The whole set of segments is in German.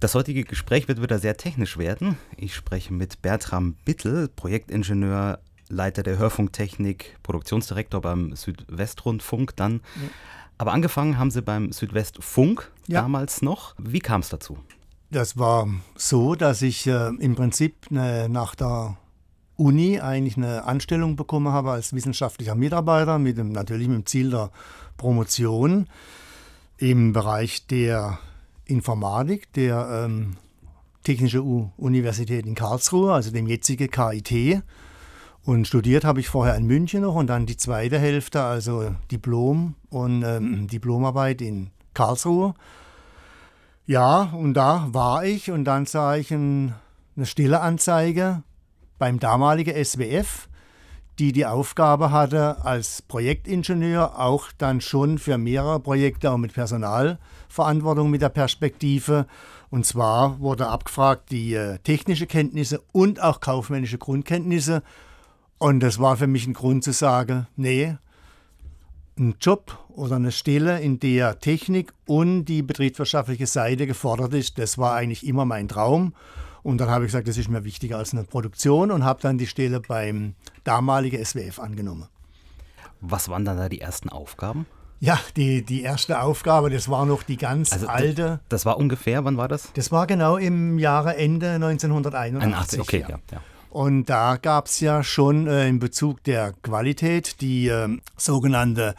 Das heutige Gespräch wird wieder sehr technisch werden. Ich spreche mit Bertram Bittel, Projektingenieur, Leiter der Hörfunktechnik, Produktionsdirektor beim Südwestrundfunk dann. Ja. Aber angefangen haben Sie beim Südwestfunk ja. damals noch. Wie kam es dazu? Das war so, dass ich äh, im Prinzip ne, nach der Uni eigentlich eine Anstellung bekommen habe als wissenschaftlicher Mitarbeiter, mit dem, natürlich mit dem Ziel der Promotion im Bereich der Informatik der ähm, Technische U Universität in Karlsruhe, also dem jetzigen KIT. Und studiert habe ich vorher in München noch und dann die zweite Hälfte, also Diplom und ähm, Diplomarbeit in Karlsruhe. Ja, und da war ich und dann sah ich ein, eine stille Anzeige beim damaligen SWF, die die Aufgabe hatte, als Projektingenieur auch dann schon für mehrere Projekte auch mit Personalverantwortung mit der Perspektive. Und zwar wurde abgefragt die äh, technische Kenntnisse und auch kaufmännische Grundkenntnisse. Und das war für mich ein Grund zu sagen, nee, ein Job oder eine Stelle, in der Technik und die betriebswirtschaftliche Seite gefordert ist, das war eigentlich immer mein Traum. Und dann habe ich gesagt, das ist mir wichtiger als eine Produktion und habe dann die Stelle beim damaligen SWF angenommen. Was waren dann da die ersten Aufgaben? Ja, die, die erste Aufgabe, das war noch die ganz also, alte. Das war ungefähr, wann war das? Das war genau im Jahre Ende 1981. 81, okay, ja. ja. Und da gab es ja schon äh, in Bezug der Qualität die äh, sogenannte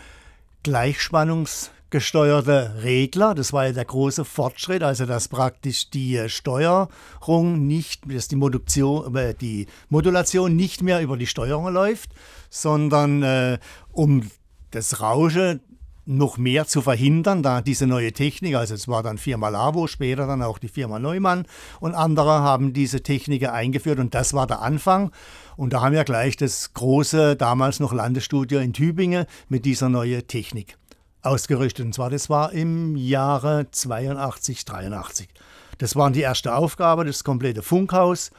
Gleichspannungs- gesteuerte Regler. Das war ja der große Fortschritt, also dass praktisch die äh, Steuerung nicht, dass die Modulation, äh, die Modulation nicht mehr über die Steuerung läuft, sondern äh, um das Rauschen noch mehr zu verhindern, da diese neue Technik, also es war dann Firma Lavo, später dann auch die Firma Neumann und andere haben diese Technik eingeführt und das war der Anfang. Und da haben wir gleich das große, damals noch Landesstudio in Tübingen mit dieser neuen Technik ausgerüstet. Und zwar, das war im Jahre 82, 83. Das war die erste Aufgabe, das komplette Funkhaus.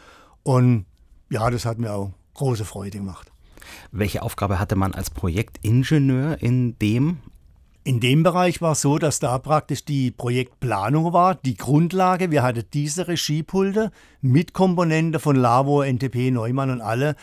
Und ja, das hat mir auch große Freude gemacht. Welche Aufgabe hatte man als Projektingenieur in dem? In dem Bereich war es so, dass da praktisch die Projektplanung war, die Grundlage. Wir hatten diese Regiepulte mit Komponenten von Lavo, NTP, Neumann und alle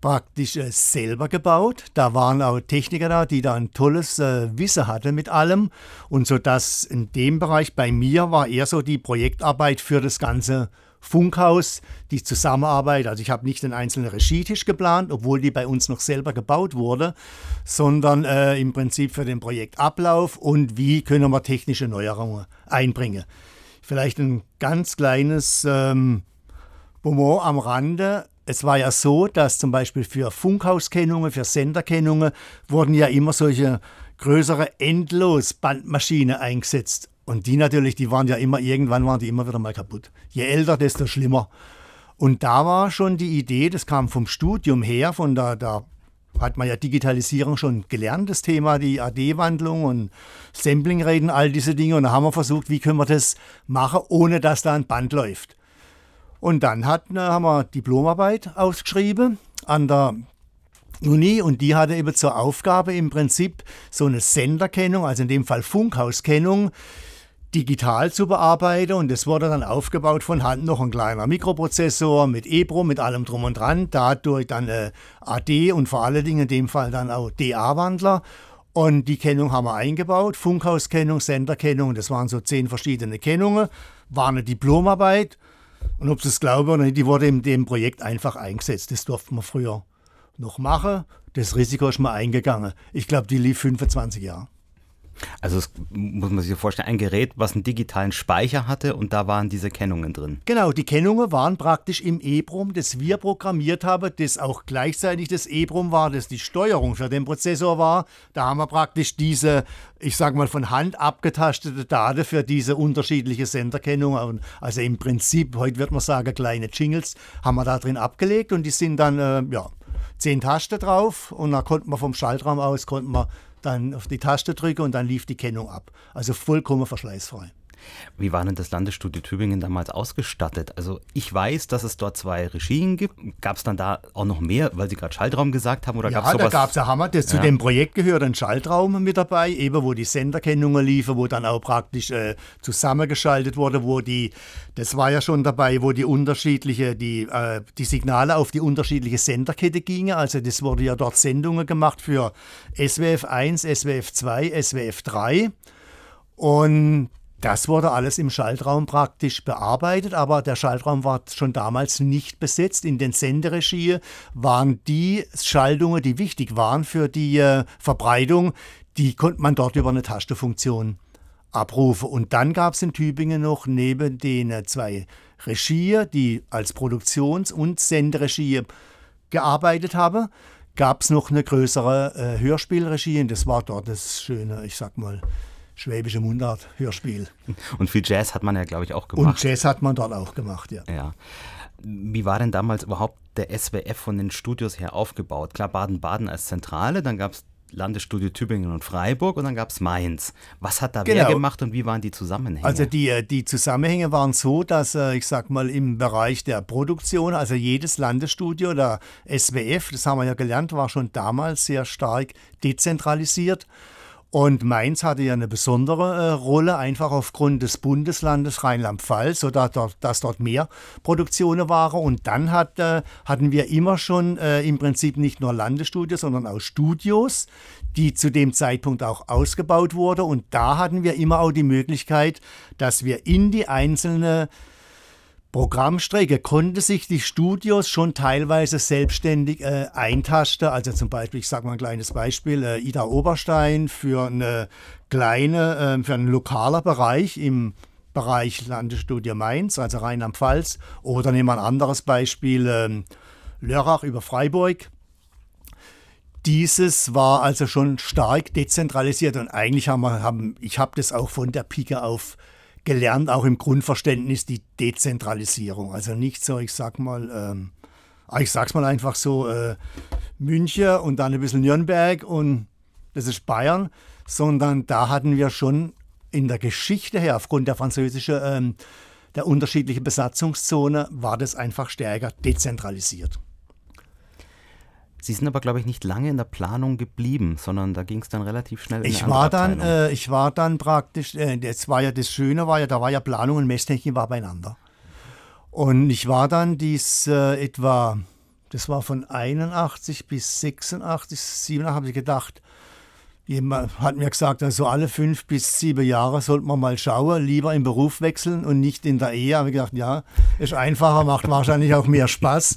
praktisch äh, selber gebaut. Da waren auch Techniker da, die da ein tolles äh, Wissen hatten mit allem. Und so dass in dem Bereich bei mir war eher so die Projektarbeit für das ganze Funkhaus, die Zusammenarbeit. Also ich habe nicht den einzelnen Regietisch geplant, obwohl die bei uns noch selber gebaut wurde, sondern äh, im Prinzip für den Projektablauf und wie können wir technische Neuerungen einbringen. Vielleicht ein ganz kleines ähm, Bonbon am Rande. Es war ja so, dass zum Beispiel für Funkhauskennungen, für Senderkennungen wurden ja immer solche größere Endlosbandmaschinen eingesetzt. Und die natürlich, die waren ja immer, irgendwann waren die immer wieder mal kaputt. Je älter, desto schlimmer. Und da war schon die Idee, das kam vom Studium her, von da, da hat man ja Digitalisierung schon gelernt, das Thema, die AD-Wandlung und Sampling-Reden, all diese Dinge. Und da haben wir versucht, wie können wir das machen, ohne dass da ein Band läuft. Und dann hat, haben wir Diplomarbeit ausgeschrieben an der Uni und die hatte eben zur Aufgabe im Prinzip so eine Senderkennung, also in dem Fall Funkhauskennung, digital zu bearbeiten und das wurde dann aufgebaut von Hand noch ein kleiner Mikroprozessor mit EPROM, mit allem drum und dran, dadurch dann äh, AD und vor allen Dingen in dem Fall dann auch DA-Wandler und die Kennung haben wir eingebaut, Funkhauskennung, Senderkennung, das waren so zehn verschiedene Kennungen, war eine Diplomarbeit und ob Sie es glauben oder nicht, die wurde in dem Projekt einfach eingesetzt. Das durften wir früher noch machen. Das Risiko ist mal eingegangen. Ich glaube, die lief 25 Jahre. Also das muss man sich vorstellen, ein Gerät, was einen digitalen Speicher hatte und da waren diese Kennungen drin. Genau, die Kennungen waren praktisch im EEPROM, das wir programmiert haben, das auch gleichzeitig das EEPROM war, das die Steuerung für den Prozessor war. Da haben wir praktisch diese, ich sage mal, von Hand abgetastete Daten für diese unterschiedliche Senderkennung. Also im Prinzip, heute wird man sagen, kleine Jingles haben wir da drin abgelegt und die sind dann, äh, ja, zehn Tasten drauf und da konnten wir vom Schaltraum aus, konnten wir dann auf die Taste drücken und dann lief die Kennung ab. Also vollkommen verschleißfrei. Wie war denn das Landesstudio Tübingen damals ausgestattet? Also ich weiß, dass es dort zwei Regien gibt. Gab es dann da auch noch mehr, weil Sie gerade Schaltraum gesagt haben? Oder ja, gab's sowas? da gab es ja Hammer. Das, ja. Zu dem Projekt gehört ein Schaltraum mit dabei, eben wo die Senderkennungen liefen, wo dann auch praktisch äh, zusammengeschaltet wurde, wo die, das war ja schon dabei, wo die unterschiedliche, die, äh, die Signale auf die unterschiedliche Senderkette gingen. Also das wurde ja dort Sendungen gemacht für SWF 1, SWF 2, SWF 3. Und das wurde alles im Schaltraum praktisch bearbeitet, aber der Schaltraum war schon damals nicht besetzt. In den Senderegie waren die Schaltungen, die wichtig waren für die äh, Verbreitung, die konnte man dort über eine Tastenfunktion abrufen. Und dann gab es in Tübingen noch neben den äh, zwei Regie, die als Produktions- und Senderegie gearbeitet haben, gab es noch eine größere äh, Hörspielregie. Und das war dort das schöne, ich sag mal, schwäbische Mundart Hörspiel. Und viel Jazz hat man ja, glaube ich, auch gemacht. Und Jazz hat man dort auch gemacht, ja. Ja. Wie war denn damals überhaupt der SWF von den Studios her aufgebaut? Klar, Baden-Baden als Zentrale, dann gab es Landesstudio Tübingen und Freiburg und dann gab es Mainz. Was hat da genau. wer gemacht und wie waren die Zusammenhänge? Also die, äh, die Zusammenhänge waren so, dass äh, ich sag mal im Bereich der Produktion, also jedes Landesstudio, der SWF, das haben wir ja gelernt, war schon damals sehr stark dezentralisiert. Und Mainz hatte ja eine besondere äh, Rolle, einfach aufgrund des Bundeslandes Rheinland-Pfalz, sodass dort, dass dort mehr Produktionen waren. Und dann hat, äh, hatten wir immer schon äh, im Prinzip nicht nur Landesstudios, sondern auch Studios, die zu dem Zeitpunkt auch ausgebaut wurden. Und da hatten wir immer auch die Möglichkeit, dass wir in die einzelnen Programmstrecke konnte sich die Studios schon teilweise selbstständig äh, eintasten. Also zum Beispiel, ich sage mal ein kleines Beispiel, äh, Ida Oberstein für eine kleine, äh, für einen lokaler Bereich im Bereich Landesstudio Mainz, also Rheinland-Pfalz. Oder nehmen wir ein anderes Beispiel, ähm, Lörrach über Freiburg. Dieses war also schon stark dezentralisiert und eigentlich haben wir, haben, ich habe das auch von der Pike auf gelernt, auch im Grundverständnis, die Dezentralisierung. Also nicht so, ich sag mal, ähm, ah, ich sag's mal einfach so, äh, München und dann ein bisschen Nürnberg und das ist Bayern, sondern da hatten wir schon in der Geschichte her, aufgrund der französischen, ähm, der unterschiedlichen Besatzungszone, war das einfach stärker dezentralisiert. Sie sind aber, glaube ich, nicht lange in der Planung geblieben, sondern da ging es dann relativ schnell in ich war dann, äh, Ich war dann praktisch, äh, das war ja das Schöne, war ja, da war ja Planung und Messtechnik war beieinander. Und ich war dann dies äh, etwa, das war von 81 bis 86, 87, habe ich gedacht, jemand hat mir gesagt, also alle fünf bis sieben Jahre sollte man mal schauen, lieber im Beruf wechseln und nicht in der Ehe. Habe ich gedacht, ja, ist einfacher, macht wahrscheinlich auch mehr Spaß.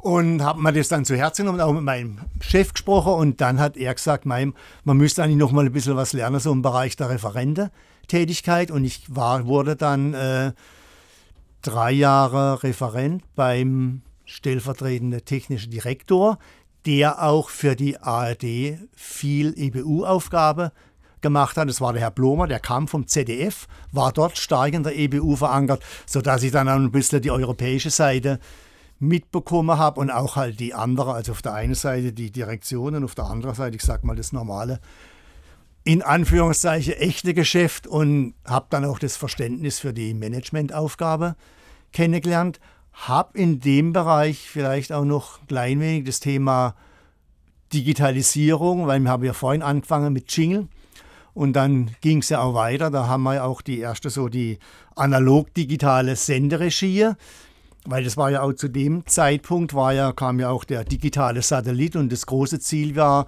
Und habe mir das dann zu Herzen genommen, auch mit meinem Chef gesprochen. Und dann hat er gesagt, mein, man müsste eigentlich noch mal ein bisschen was lernen, so im Bereich der Referententätigkeit. Und ich war, wurde dann äh, drei Jahre Referent beim stellvertretenden technischen Direktor, der auch für die ARD viel EBU-Aufgabe gemacht hat. Das war der Herr Blomer, der kam vom ZDF, war dort stark in der EBU verankert, sodass ich dann auch ein bisschen die europäische Seite mitbekommen habe und auch halt die andere, also auf der einen Seite die Direktion und auf der anderen Seite, ich sag mal, das normale, in Anführungszeichen echte Geschäft und habe dann auch das Verständnis für die Managementaufgabe kennengelernt. Habe in dem Bereich vielleicht auch noch klein wenig das Thema Digitalisierung, weil wir haben ja vorhin angefangen mit Jingle und dann ging es ja auch weiter. Da haben wir auch die erste so die analog-digitale Senderegie weil das war ja auch zu dem Zeitpunkt, war ja, kam ja auch der digitale Satellit und das große Ziel war,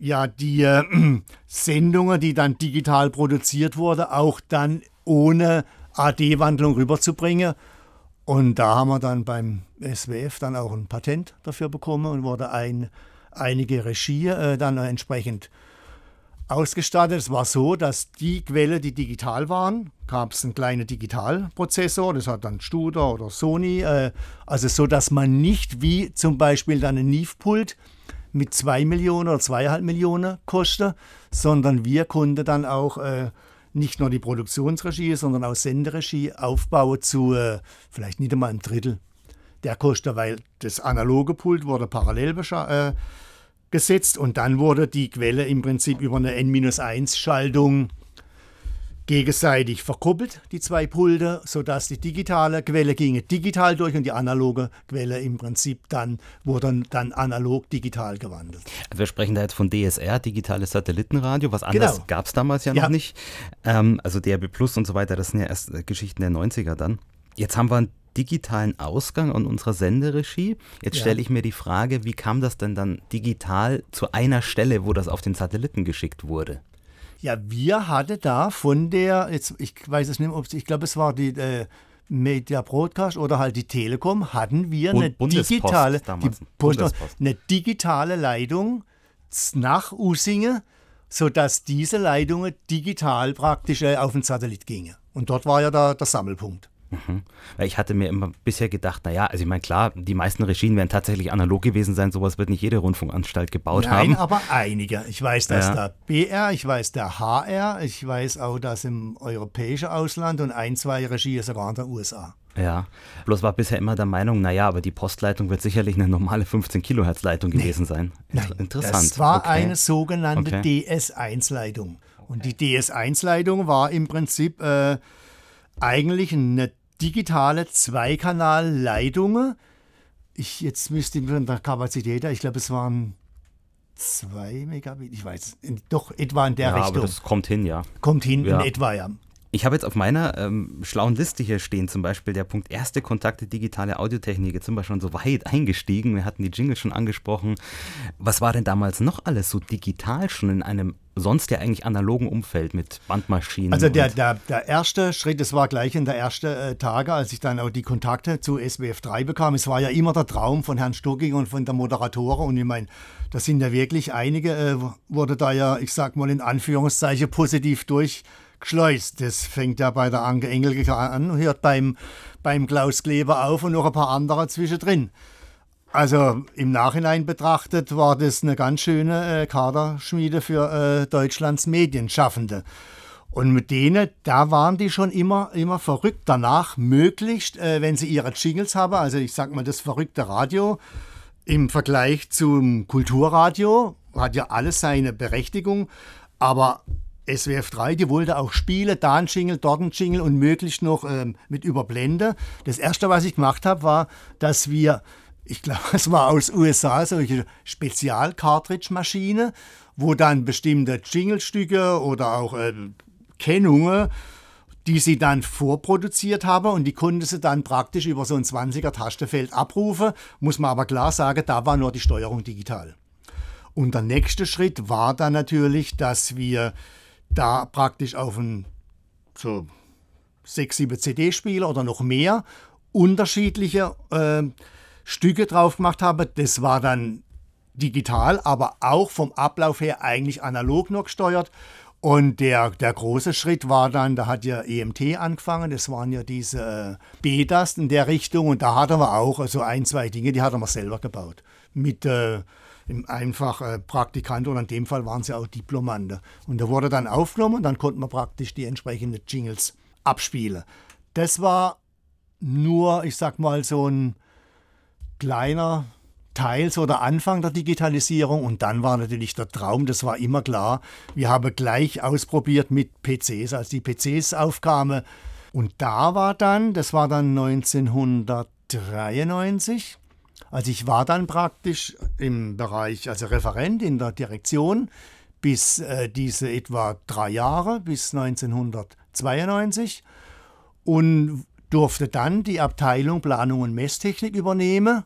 ja, die äh, Sendungen, die dann digital produziert wurden, auch dann ohne AD-Wandlung rüberzubringen. Und da haben wir dann beim SWF dann auch ein Patent dafür bekommen und wurde ein, einige Regie äh, dann entsprechend ausgestattet. Es war so, dass die Quelle, die digital waren, gab es einen kleinen Digitalprozessor, das hat dann Studer oder Sony, äh, also so, dass man nicht wie zum Beispiel dann ein NIF-Pult mit 2 Millionen oder 2,5 Millionen kostet, sondern wir konnten dann auch äh, nicht nur die Produktionsregie, sondern auch Senderegie aufbauen zu äh, vielleicht nicht einmal ein Drittel der Kosten, weil das analoge Pult wurde parallel äh, gesetzt und dann wurde die Quelle im Prinzip über eine N-1-Schaltung gegenseitig verkuppelt, die zwei Pulte, sodass die digitale Quelle ginge digital durch und die analoge Quelle im Prinzip dann wurde dann analog digital gewandelt. Also wir sprechen da jetzt von DSR, digitales Satellitenradio, was anderes genau. gab es damals ja, ja, noch nicht. Ähm, also DRB Plus und so weiter, das sind ja erst Geschichten der 90er dann. Jetzt haben wir einen digitalen Ausgang an unserer Senderegie. Jetzt ja. stelle ich mir die Frage, wie kam das denn dann digital zu einer Stelle, wo das auf den Satelliten geschickt wurde? Ja, wir hatten da von der, jetzt, ich weiß es nicht, ob ich glaube, es war die äh, Media Broadcast oder halt die Telekom, hatten wir eine digitale, die Post, eine digitale Leitung nach Usinge, sodass diese Leitungen digital praktisch äh, auf den Satellit gingen. Und dort war ja der, der Sammelpunkt. Mhm. Ich hatte mir immer bisher gedacht, naja, also ich meine, klar, die meisten Regien werden tatsächlich analog gewesen sein, sowas wird nicht jede Rundfunkanstalt gebaut Nein, haben. Nein, aber einige. Ich weiß, dass ja. der BR, ich weiß, der HR, ich weiß auch, dass im europäischen Ausland und ein, zwei Regien sogar in den USA. Ja, bloß war bisher immer der Meinung, naja, aber die Postleitung wird sicherlich eine normale 15 Kilohertz Leitung nee. gewesen sein. Inter Nein, Interessant. Das war okay. eine sogenannte okay. DS1-Leitung. Und die DS1-Leitung war im Prinzip äh, eigentlich eine digitale Zweikanalleitungen. Ich jetzt müsste von der Kapazität, ich glaube, es waren zwei Megabit, ich weiß, doch etwa in der ja, Richtung. Aber das kommt hin, ja. Kommt hin ja. in etwa, ja. Ich habe jetzt auf meiner ähm, schlauen Liste hier stehen zum Beispiel der Punkt erste Kontakte digitale Audiotechnik. Jetzt sind wir schon so weit eingestiegen. Wir hatten die Jingles schon angesprochen. Was war denn damals noch alles so digital schon in einem sonst ja eigentlich analogen Umfeld mit Bandmaschinen? Also der, der, der erste Schritt, das war gleich in der ersten äh, Tage, als ich dann auch die Kontakte zu SBF 3 bekam. Es war ja immer der Traum von Herrn Stuckig und von der Moderatoren. Und ich meine, das sind ja wirklich einige, äh, wurde da ja, ich sag mal in Anführungszeichen, positiv durch geschleust. Das fängt ja bei der Anke Engelke an, hört beim, beim Klaus Kleber auf und noch ein paar andere zwischendrin. Also im Nachhinein betrachtet war das eine ganz schöne äh, Kaderschmiede für äh, Deutschlands Medienschaffende. Und mit denen, da waren die schon immer, immer verrückt danach, möglichst, äh, wenn sie ihre Jingles haben, also ich sag mal das verrückte Radio im Vergleich zum Kulturradio, hat ja alles seine Berechtigung, aber SWF 3, die wollte auch Spiele, da ein Jingle, dort ein Jingle und möglichst noch ähm, mit Überblende. Das erste, was ich gemacht habe, war, dass wir, ich glaube, es war aus USA, solche Spezial-Cartridge-Maschine, wo dann bestimmte Jinglestücke oder auch äh, Kennungen, die sie dann vorproduziert haben und die konnte sie dann praktisch über so ein 20er Tastenfeld abrufen. Muss man aber klar sagen, da war nur die Steuerung digital. Und der nächste Schritt war dann natürlich, dass wir da praktisch auf einen so sechs, sieben CD-Spieler oder noch mehr unterschiedliche äh, Stücke drauf gemacht habe. Das war dann digital, aber auch vom Ablauf her eigentlich analog noch gesteuert. Und der, der große Schritt war dann, da hat ja EMT angefangen, das waren ja diese BETAs in der Richtung und da hatten wir auch also ein, zwei Dinge, die hatten wir selber gebaut. Mit äh, einfach äh, Praktikant oder in dem Fall waren sie auch Diplomande. Und da wurde dann aufgenommen und dann konnte man praktisch die entsprechenden Jingles abspielen. Das war nur, ich sag mal, so ein kleiner Teil, so der Anfang der Digitalisierung. Und dann war natürlich der Traum, das war immer klar. Wir haben gleich ausprobiert mit PCs, als die PCs aufkamen. Und da war dann, das war dann 1993, also ich war dann praktisch im Bereich, also Referent in der Direktion bis äh, diese etwa drei Jahre, bis 1992 und durfte dann die Abteilung Planung und Messtechnik übernehmen.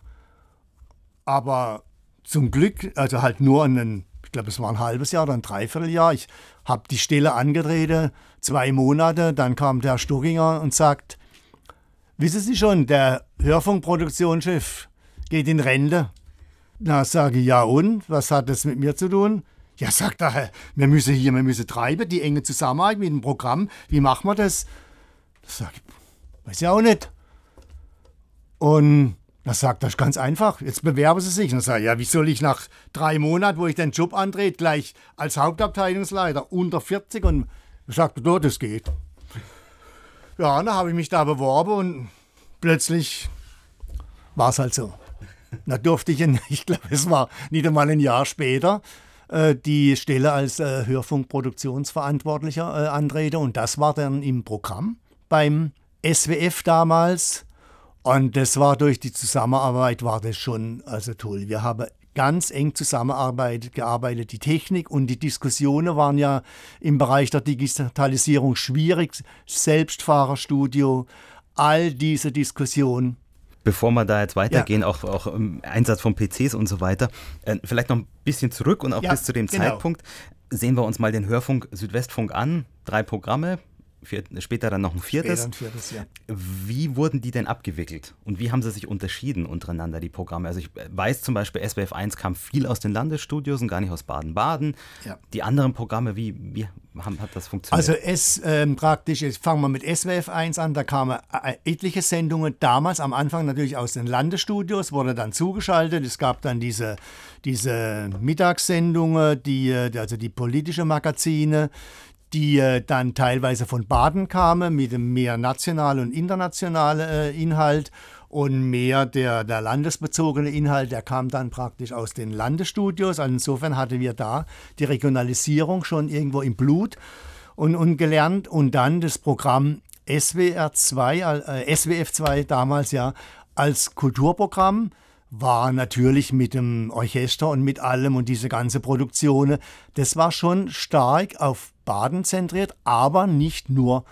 Aber zum Glück, also halt nur einen, ich glaube, es war ein halbes Jahr oder ein Dreivierteljahr. Ich habe die Stelle angetreten, zwei Monate, dann kam der Stockinger und sagt, wissen Sie schon, der Hörfunkproduktionschef geht in Rente. Na, sage ich, ja und? Was hat das mit mir zu tun? Ja, sagt er, wir müssen hier, wir müssen treiben, die enge Zusammenarbeit mit dem Programm. Wie machen wir das? Sage ich, weiß ich auch nicht. Und das sagt er ganz einfach, jetzt bewerben Sie sich. Und ich, ja, wie soll ich nach drei Monaten, wo ich den Job antrete, gleich als Hauptabteilungsleiter unter 40 und sagt, oh, das geht. Ja, dann habe ich mich da beworben und plötzlich war es halt so. Da durfte ich, ich glaube, es war nicht einmal ein Jahr später, äh, die Stelle als äh, Hörfunkproduktionsverantwortlicher äh, antrete. Und das war dann im Programm beim SWF damals. Und das war durch die Zusammenarbeit war das schon also toll. Wir haben ganz eng zusammenarbeitet, gearbeitet. Die Technik und die Diskussionen waren ja im Bereich der Digitalisierung schwierig. Selbstfahrerstudio, all diese Diskussionen. Bevor wir da jetzt weitergehen, ja. auch, auch im Einsatz von PCs und so weiter, äh, vielleicht noch ein bisschen zurück und auch ja, bis zu dem genau. Zeitpunkt sehen wir uns mal den Hörfunk Südwestfunk an. Drei Programme, vier, später dann noch ein viertes. Ein viertes ja. Wie wurden die denn abgewickelt und wie haben sie sich unterschieden untereinander, die Programme? Also ich weiß zum Beispiel, SWF 1 kam viel aus den Landesstudios und gar nicht aus Baden-Baden. Ja. Die anderen Programme, wie, wie haben, hat das funktioniert? Also es ähm, praktisch, jetzt fangen wir mit SWF 1 an, da kamen äh, etliche Sendungen, damals am Anfang natürlich aus den Landesstudios, wurde dann zugeschaltet. Es gab dann diese, diese Mittagssendungen, die, äh, also die politische Magazine, die äh, dann teilweise von Baden kamen mit mehr nationalen und internationalen äh, Inhalt und mehr der, der landesbezogene Inhalt, der kam dann praktisch aus den Landesstudios. Also insofern hatten wir da die Regionalisierung schon irgendwo im Blut und, und gelernt und dann das Programm SWR 2, äh, SWF 2 damals ja als Kulturprogramm war natürlich mit dem Orchester und mit allem und diese ganze Produktion, das war schon stark auf Baden zentriert, aber nicht nur.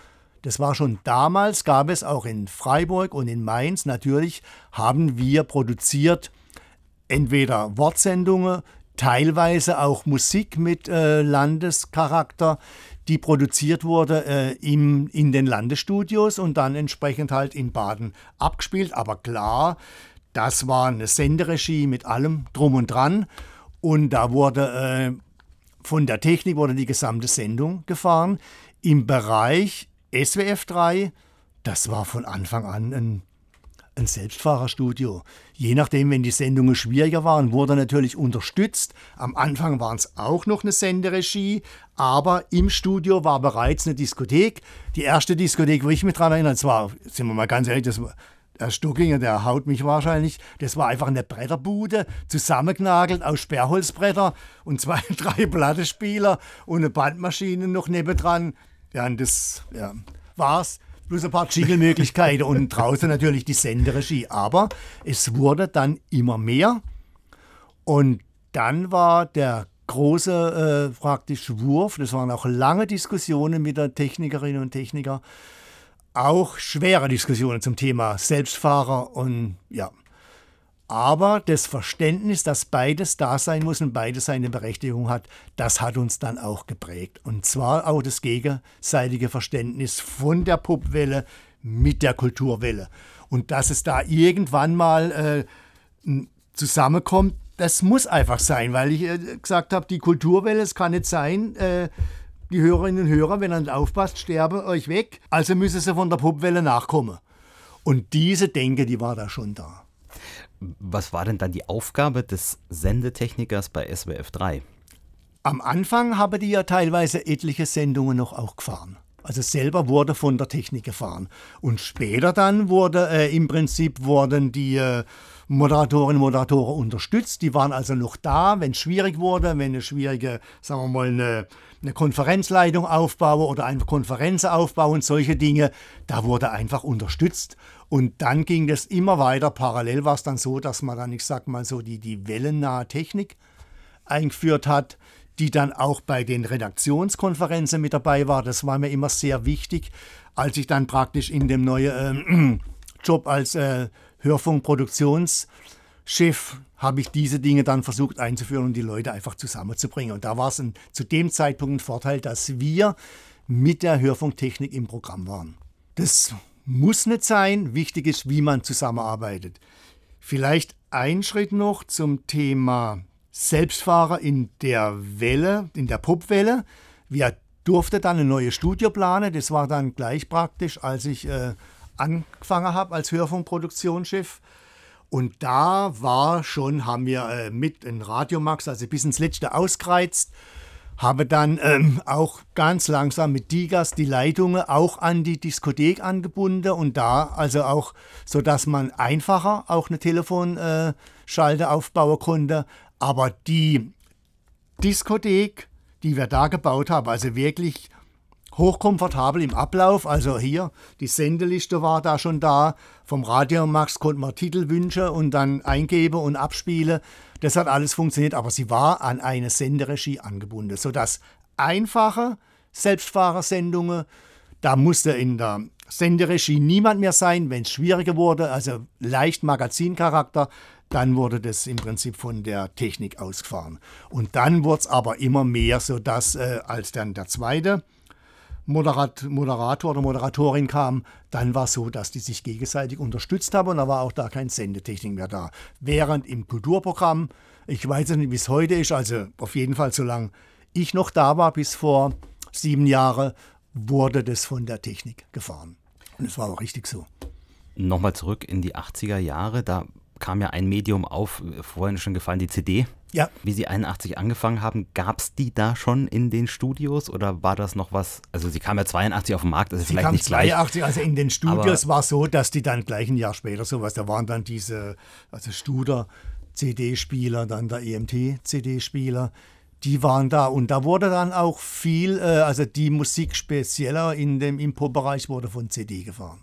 Das war schon damals, gab es auch in Freiburg und in Mainz natürlich, haben wir produziert entweder Wortsendungen, teilweise auch Musik mit äh, Landescharakter, die produziert wurde äh, im, in den Landesstudios und dann entsprechend halt in Baden abgespielt. Aber klar, das war eine Senderegie mit allem drum und dran. Und da wurde äh, von der Technik wurde die gesamte Sendung gefahren. Im Bereich SWF 3, das war von Anfang an ein, ein Selbstfahrerstudio. Je nachdem, wenn die Sendungen schwieriger waren, wurde natürlich unterstützt. Am Anfang waren es auch noch eine Senderegie, aber im Studio war bereits eine Diskothek. Die erste Diskothek, wo ich mich daran erinnere, das war, sind wir mal ganz ehrlich, das war der Stuckinger, der haut mich wahrscheinlich. Das war einfach eine Bretterbude, zusammengenagelt aus Sperrholzbretter und zwei, drei Plattespieler und eine Bandmaschine noch nebendran. Ja, und das ja, war's. Plus ein paar Jingle-Möglichkeiten und draußen natürlich die Senderegie. Aber es wurde dann immer mehr. Und dann war der große äh, praktisch Wurf, das waren auch lange Diskussionen mit der Technikerinnen und Techniker, auch schwere Diskussionen zum Thema Selbstfahrer und ja. Aber das Verständnis, dass beides da sein muss und beides seine Berechtigung hat, das hat uns dann auch geprägt. Und zwar auch das gegenseitige Verständnis von der Popwelle mit der Kulturwelle. Und dass es da irgendwann mal äh, zusammenkommt, das muss einfach sein, weil ich äh, gesagt habe, die Kulturwelle, es kann nicht sein, äh, die Hörerinnen und Hörer, wenn ihr nicht aufpasst, sterben euch weg. Also müssen sie von der Popwelle nachkommen. Und diese Denke, die war da schon da. Was war denn dann die Aufgabe des Sendetechnikers bei SWF 3? Am Anfang haben die ja teilweise etliche Sendungen noch auch gefahren. Also selber wurde von der Technik gefahren. Und später dann wurde äh, im Prinzip wurden die äh, Moderatorinnen und Moderatoren unterstützt. Die waren also noch da, wenn es schwierig wurde, wenn eine schwierige, sagen wir mal, eine, eine Konferenzleitung aufbaue oder einfach Konferenzen aufbauen, solche Dinge, da wurde einfach unterstützt. Und dann ging das immer weiter. Parallel war es dann so, dass man dann, ich sag mal so, die, die wellennahe Technik eingeführt hat die dann auch bei den Redaktionskonferenzen mit dabei war. Das war mir immer sehr wichtig, als ich dann praktisch in dem neuen äh, Job als äh, Hörfunkproduktionschef habe ich diese Dinge dann versucht einzuführen und die Leute einfach zusammenzubringen. Und da war es zu dem Zeitpunkt ein Vorteil, dass wir mit der Hörfunktechnik im Programm waren. Das muss nicht sein. Wichtig ist, wie man zusammenarbeitet. Vielleicht ein Schritt noch zum Thema Selbstfahrer in der Welle, in der Popwelle. Wir durften dann eine neue Studio planen. Das war dann gleich praktisch, als ich äh, angefangen habe als Hörfunkproduktionschef. Und da war schon, haben wir äh, mit in Radiomax, also bis ins Letzte ausgereizt, habe dann ähm, auch ganz langsam mit Digas die Leitungen auch an die Diskothek angebunden und da also auch, so dass man einfacher auch eine Telefonschalte äh, aufbauen konnte, aber die Diskothek, die wir da gebaut haben. Also wirklich hochkomfortabel im Ablauf. Also hier, die Sendeliste war da schon da. Vom Radio Max konnte man Titel wünschen und dann eingeben und abspielen. Das hat alles funktioniert, aber sie war an eine Senderegie angebunden, sodass einfache Selbstfahrersendungen, da musste in der Senderegie niemand mehr sein, wenn es schwieriger wurde, also leicht Magazincharakter, dann wurde das im Prinzip von der Technik ausgefahren. Und dann wurde es aber immer mehr, sodass äh, als dann der zweite Moderat, Moderator oder Moderatorin kam, dann war es so, dass die sich gegenseitig unterstützt haben und da war auch da kein Sendetechnik mehr da. Während im Kulturprogramm, ich weiß nicht, wie es heute ist, also auf jeden Fall solange ich noch da war, bis vor sieben Jahren, wurde das von der Technik gefahren. Und es war auch richtig so. Nochmal zurück in die 80er Jahre, da kam ja ein Medium auf, vorhin schon gefallen, die CD. Ja. Wie Sie 81 angefangen haben, gab es die da schon in den Studios oder war das noch was? Also sie kam ja 82 auf den Markt, also sie vielleicht kam nicht 82, gleich. also in den Studios war so, dass die dann gleich ein Jahr später sowas, da waren dann diese, also Studer CD-Spieler, dann der EMT CD-Spieler, die waren da und da wurde dann auch viel, äh, also die Musik spezieller in dem Impro-Bereich wurde von CD gefahren.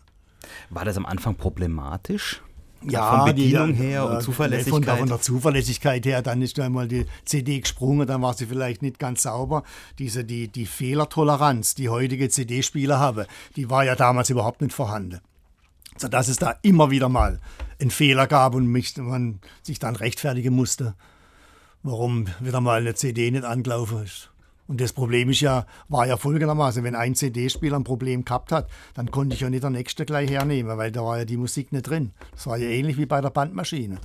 War das am Anfang problematisch? Ja, von Bedienung die, her und Zuverlässigkeit. Von der, von der, Zuverlässigkeit her, dann ist einmal die CD gesprungen, dann war sie vielleicht nicht ganz sauber. Diese, die, die Fehlertoleranz, die heutige CD-Spieler haben, die war ja damals überhaupt nicht vorhanden. Sodass es da immer wieder mal einen Fehler gab und mich, man sich dann rechtfertigen musste warum wieder mal eine CD nicht angelaufen ist. Und das Problem ist ja, war ja folgendermaßen, wenn ein CD-Spieler ein Problem gehabt hat, dann konnte ich ja nicht der nächste gleich hernehmen, weil da war ja die Musik nicht drin. Das war ja ähnlich wie bei der Bandmaschine.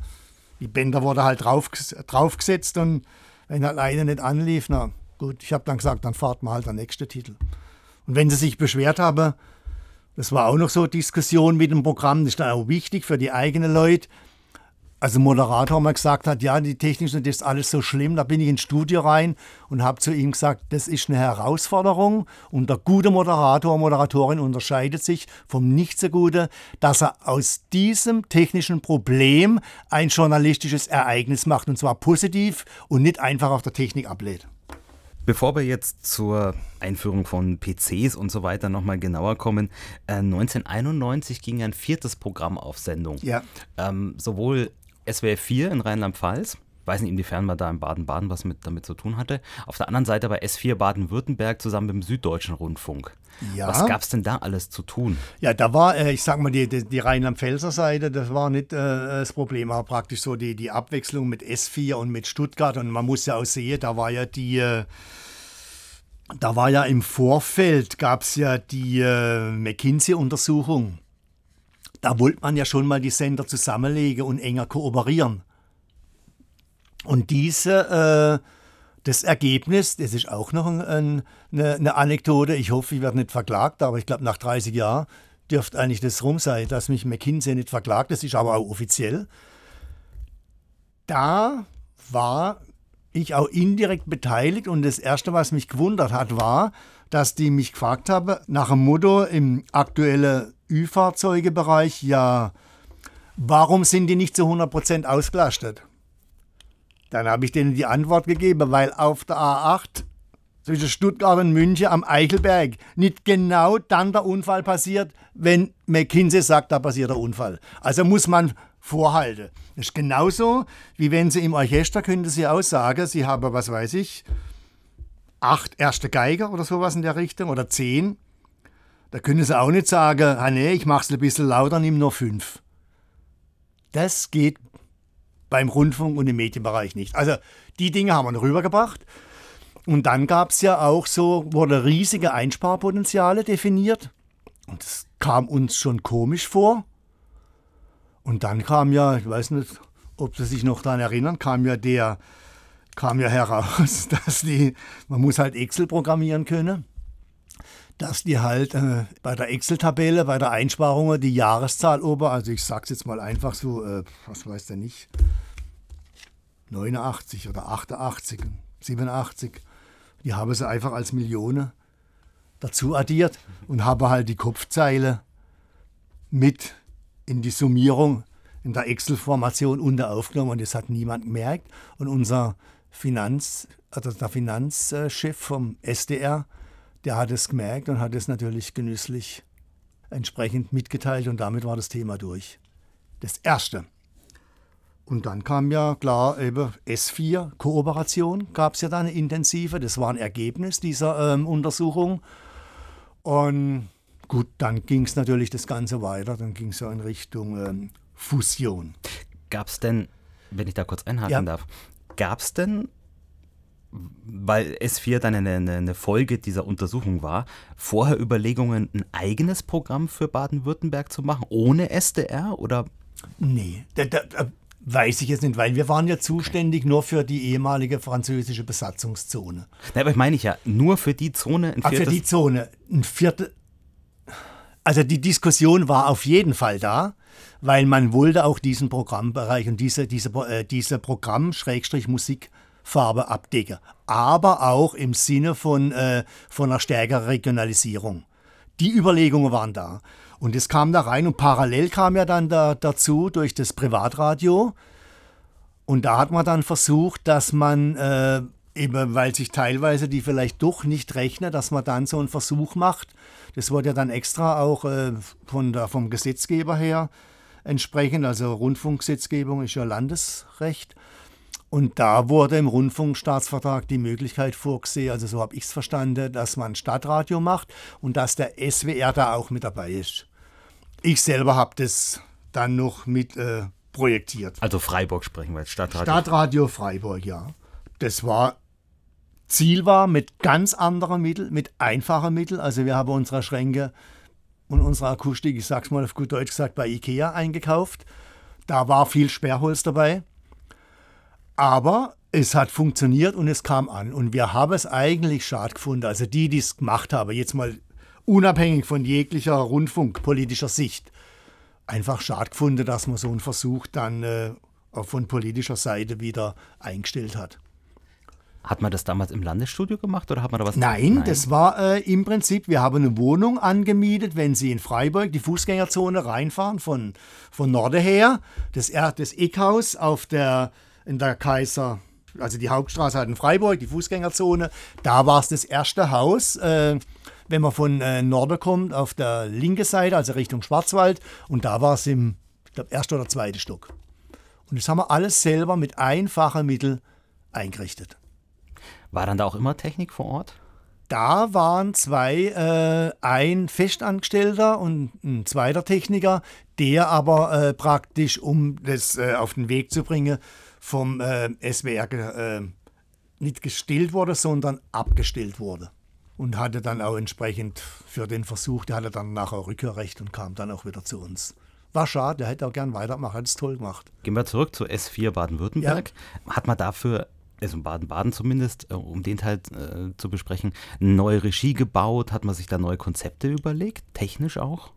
Die Bänder wurden halt drauf, draufgesetzt und wenn halt einer nicht anlief, na gut, ich habe dann gesagt, dann fahrt mal halt der nächste Titel. Und wenn sie sich beschwert haben, das war auch noch so Diskussion mit dem Programm, das ist dann auch wichtig für die eigenen Leute, also Moderator mal gesagt hat, ja, die Technik das ist alles so schlimm, da bin ich ins Studio rein und habe zu ihm gesagt, das ist eine Herausforderung und der gute Moderator, Moderatorin unterscheidet sich vom nicht so guten, dass er aus diesem technischen Problem ein journalistisches Ereignis macht und zwar positiv und nicht einfach auf der Technik ablädt. Bevor wir jetzt zur Einführung von PCs und so weiter nochmal genauer kommen, äh, 1991 ging ein viertes Programm auf Sendung. Ja. Ähm, sowohl SWF 4 in Rheinland-Pfalz. Weiß nicht, inwiefern man da in Baden-Baden was mit, damit zu tun hatte. Auf der anderen Seite bei S4 Baden-Württemberg zusammen mit dem Süddeutschen Rundfunk. Ja. Was gab es denn da alles zu tun? Ja, da war, äh, ich sag mal, die, die, die Rheinland-Pfälzer Seite, das war nicht äh, das Problem, aber praktisch so die, die Abwechslung mit S4 und mit Stuttgart. Und man muss ja auch sehen, da war ja die. Äh, da war ja im Vorfeld, gab es ja die äh, McKinsey-Untersuchung da wollte man ja schon mal die Sender zusammenlegen und enger kooperieren. Und diese, äh, das Ergebnis, das ist auch noch ein, ein, eine, eine, Anekdote. Ich hoffe, ich werde nicht verklagt, aber ich glaube, nach 30 Jahren dürfte eigentlich das rum sein, dass mich McKinsey nicht verklagt. Das ist aber auch offiziell. Da war ich auch indirekt beteiligt und das Erste, was mich gewundert hat, war, dass die mich gefragt haben nach dem Motto im aktuellen Ü-Fahrzeugebereich, ja, warum sind die nicht zu 100% ausgelastet? Dann habe ich denen die Antwort gegeben, weil auf der A8 zwischen Stuttgart und München am Eichelberg nicht genau dann der Unfall passiert, wenn McKinsey sagt, da passiert der Unfall. Also muss man vorhalten. Das ist genauso, wie wenn Sie im Orchester, könnten Sie auch sagen, Sie haben, was weiß ich, acht erste Geiger oder sowas in der Richtung oder zehn. Da können sie auch nicht sagen, ah nee, ich mach's ein bisschen lauter, nimm nur fünf. Das geht beim Rundfunk und im Medienbereich nicht. Also die Dinge haben wir rübergebracht. Und dann gab es ja auch so, wurde riesige Einsparpotenziale definiert. Und das kam uns schon komisch vor. Und dann kam ja, ich weiß nicht, ob Sie sich noch daran erinnern, kam ja der, kam ja heraus, dass die, man muss halt Excel programmieren können dass die halt äh, bei der Excel-Tabelle, bei der Einsparung die Jahreszahl ober, also ich sag's jetzt mal einfach so, äh, was weiß der nicht, 89 oder 88, 87, die haben sie einfach als Millionen dazu addiert und habe halt die Kopfzeile mit in die Summierung in der Excel-Formation unter aufgenommen und das hat niemand gemerkt. Und unser Finanz, also der Finanzchef vom SDR, der hat es gemerkt und hat es natürlich genüsslich entsprechend mitgeteilt und damit war das Thema durch. Das Erste. Und dann kam ja klar eben S4, Kooperation gab es ja dann eine intensive, das war ein Ergebnis dieser ähm, Untersuchung. Und gut, dann ging es natürlich das Ganze weiter, dann ging es ja in Richtung ähm, Fusion. Gab es denn, wenn ich da kurz einhaken ja. darf, gab es denn weil S4 dann eine, eine, Folge dieser Untersuchung war, vorher Überlegungen, ein eigenes Programm für Baden-Württemberg zu machen, ohne SDR oder? Nee, da, da, weiß ich jetzt nicht, weil wir waren ja zuständig nur für die ehemalige französische Besatzungszone. Ja, aber ich meine ich ja, nur für die Zone ein viertes... Ach, für die Zone, ein Viertel... Also die Diskussion war auf jeden Fall da, weil man wollte auch diesen Programmbereich und diese, diese, äh, diese Programm, Schrägstrich Musik, Farbe abdecken, aber auch im Sinne von, äh, von einer stärkeren Regionalisierung. Die Überlegungen waren da. Und es kam da rein und parallel kam ja dann da, dazu durch das Privatradio. Und da hat man dann versucht, dass man äh, eben, weil sich teilweise die vielleicht doch nicht rechnen, dass man dann so einen Versuch macht. Das wurde ja dann extra auch äh, von der, vom Gesetzgeber her entsprechend, also Rundfunkgesetzgebung ist ja Landesrecht. Und da wurde im Rundfunkstaatsvertrag die Möglichkeit vorgesehen, also so habe ich es verstanden, dass man Stadtradio macht und dass der SWR da auch mit dabei ist. Ich selber habe das dann noch mit äh, projektiert. Also Freiburg sprechen wir jetzt, Stadtradio. Stadtradio Freiburg, ja. Das war, Ziel war mit ganz anderen Mitteln, mit einfachen Mitteln. Also wir haben unsere Schränke und unsere Akustik, ich sag's mal auf gut Deutsch gesagt, bei Ikea eingekauft. Da war viel Sperrholz dabei. Aber es hat funktioniert und es kam an. Und wir haben es eigentlich schade gefunden. Also die, die es gemacht haben, jetzt mal unabhängig von jeglicher rundfunkpolitischer Sicht, einfach schade gefunden, dass man so einen Versuch dann äh, von politischer Seite wieder eingestellt hat. Hat man das damals im Landesstudio gemacht oder hat man da was? Nein, Nein. das war äh, im Prinzip, wir haben eine Wohnung angemietet, wenn Sie in Freiburg die Fußgängerzone reinfahren von, von Norden her. Das, das Eckhaus auf der in der Kaiser, also die Hauptstraße hat in Freiburg, die Fußgängerzone. Da war es das erste Haus. Äh, wenn man von äh, Norden kommt, auf der linken Seite, also Richtung Schwarzwald. Und da war es im, ich glaube, ersten oder zweiten Stock. Und das haben wir alles selber mit einfachen Mitteln eingerichtet. War dann da auch immer Technik vor Ort? Da waren zwei, äh, ein Festangestellter und ein zweiter Techniker, der aber äh, praktisch, um das äh, auf den Weg zu bringen, vom äh, SWR äh, nicht gestillt wurde, sondern abgestillt wurde. Und hatte dann auch entsprechend für den Versuch, der hatte dann nachher Rückkehrrecht und kam dann auch wieder zu uns. War schade, der hätte auch gern weitermachen, hat es toll gemacht. Gehen wir zurück zu S4 Baden-Württemberg. Ja. Hat man dafür also in Baden-Baden zumindest, äh, um den Teil äh, zu besprechen, eine neue Regie gebaut? Hat man sich da neue Konzepte überlegt, technisch auch?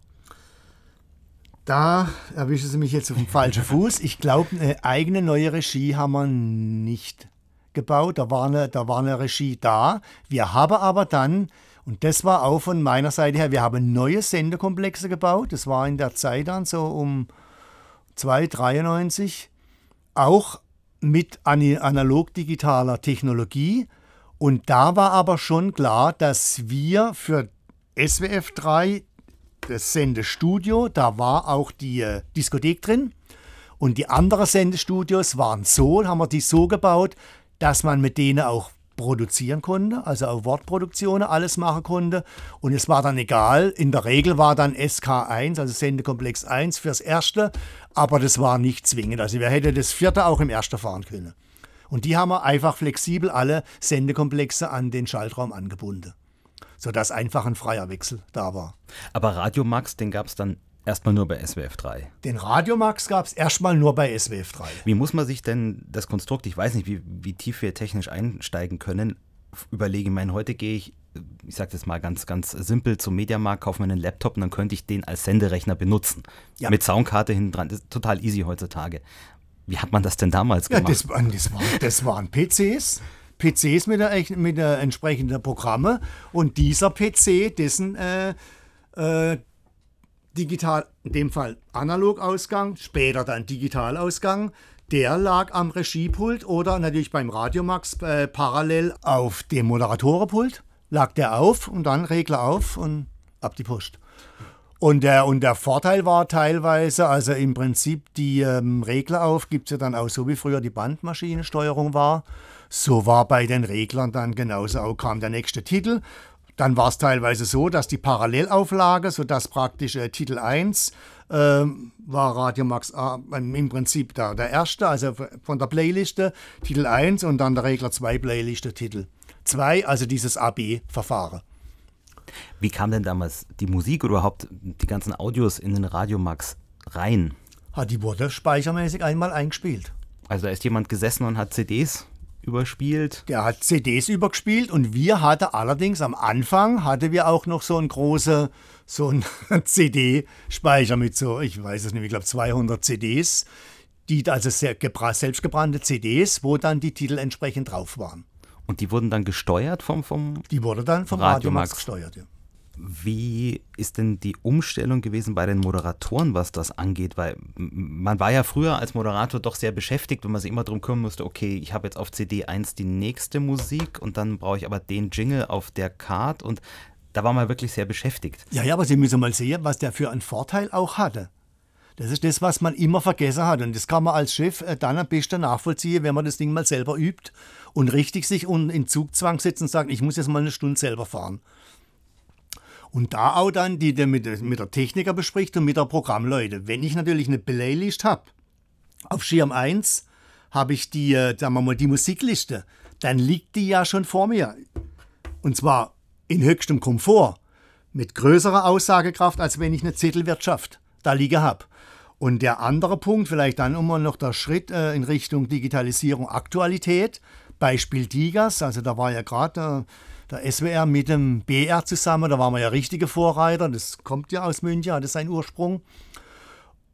Da erwischen Sie mich jetzt auf dem falschen Fuß. Ich glaube, eine eigene neue Regie haben wir nicht gebaut. Da war, eine, da war eine Regie da. Wir haben aber dann, und das war auch von meiner Seite her, wir haben neue Sendekomplexe gebaut. Das war in der Zeit dann so um 293. Auch mit analog-digitaler Technologie. Und da war aber schon klar, dass wir für SWF 3 das Sendestudio, da war auch die äh, Diskothek drin. Und die anderen Sendestudios waren so, haben wir die so gebaut, dass man mit denen auch produzieren konnte, also auch Wortproduktionen alles machen konnte. Und es war dann egal, in der Regel war dann SK1, also Sendekomplex 1 fürs erste, aber das war nicht zwingend. Also wer hätte das vierte auch im ersten fahren können. Und die haben wir einfach flexibel alle Sendekomplexe an den Schaltraum angebunden sodass einfach ein freier Wechsel da war. Aber Radio Max, den gab es dann erstmal nur bei SWF 3. Den Radio Max gab es erstmal nur bei SWF 3. Wie muss man sich denn das Konstrukt, ich weiß nicht, wie, wie tief wir technisch einsteigen können, überlegen? Ich meine, heute gehe ich, ich sage das mal ganz, ganz simpel, zum Mediamarkt, kaufe mir einen Laptop und dann könnte ich den als Senderechner benutzen. Ja. Mit Soundkarte hinten dran. Das ist total easy heutzutage. Wie hat man das denn damals gemacht? Ja, das, das, war, das waren PCs. PCs mit der, mit der entsprechenden Programme und dieser PC, dessen äh, äh, digital, in dem Fall Analogausgang, später dann Digitalausgang, der lag am Regiepult oder natürlich beim Radiomax äh, parallel auf dem Moderatorenpult. Lag der auf und dann Regler auf und ab die Post. Und der, und der Vorteil war teilweise, also im Prinzip die ähm, Regler auf gibt es ja dann auch so, wie früher die Bandmaschinensteuerung war. So war bei den Reglern dann genauso auch kam der nächste Titel. Dann war es teilweise so, dass die Parallelauflage, sodass praktisch äh, Titel 1 äh, war Radio Max A im Prinzip da, der erste, also von der Playliste Titel 1 und dann der Regler 2 Playliste Titel 2, also dieses AB-Verfahren. Wie kam denn damals die Musik oder überhaupt die ganzen Audios in den Radiomax rein? Ha, die wurde speichermäßig einmal eingespielt. Also da ist jemand gesessen und hat CDs überspielt. Der hat CDs übergespielt und wir hatten allerdings am Anfang hatte wir auch noch so einen großen so einen CD-Speicher mit so, ich weiß es nicht, ich glaube 200 CDs, die also sehr selbstgebrannte CDs, wo dann die Titel entsprechend drauf waren. Und die wurden dann gesteuert vom, vom Die wurde dann vom Radio Max gesteuert, ja. Wie ist denn die Umstellung gewesen bei den Moderatoren, was das angeht? Weil man war ja früher als Moderator doch sehr beschäftigt, wenn man sich immer darum kümmern musste, okay, ich habe jetzt auf CD 1 die nächste Musik und dann brauche ich aber den Jingle auf der Card und da war man wirklich sehr beschäftigt. Ja, ja, aber Sie müssen mal sehen, was der für einen Vorteil auch hatte. Das ist das, was man immer vergessen hat. Und das kann man als Chef äh, dann am besten nachvollziehen, wenn man das Ding mal selber übt und richtig sich in Zugzwang setzt und sagt, ich muss jetzt mal eine Stunde selber fahren. Und da auch dann die, die mit, mit der Techniker bespricht und mit der Programmleute. Wenn ich natürlich eine Playlist habe, auf Schirm 1 habe ich die, äh, sagen wir mal, die Musikliste, dann liegt die ja schon vor mir. Und zwar in höchstem Komfort, mit größerer Aussagekraft, als wenn ich eine Zettelwirtschaft da liege habe. Und der andere Punkt, vielleicht dann immer noch der Schritt äh, in Richtung Digitalisierung, Aktualität. Beispiel Digas, also da war ja gerade äh, der SWR mit dem BR zusammen, da waren wir ja richtige Vorreiter, das kommt ja aus München, hat seinen Ursprung.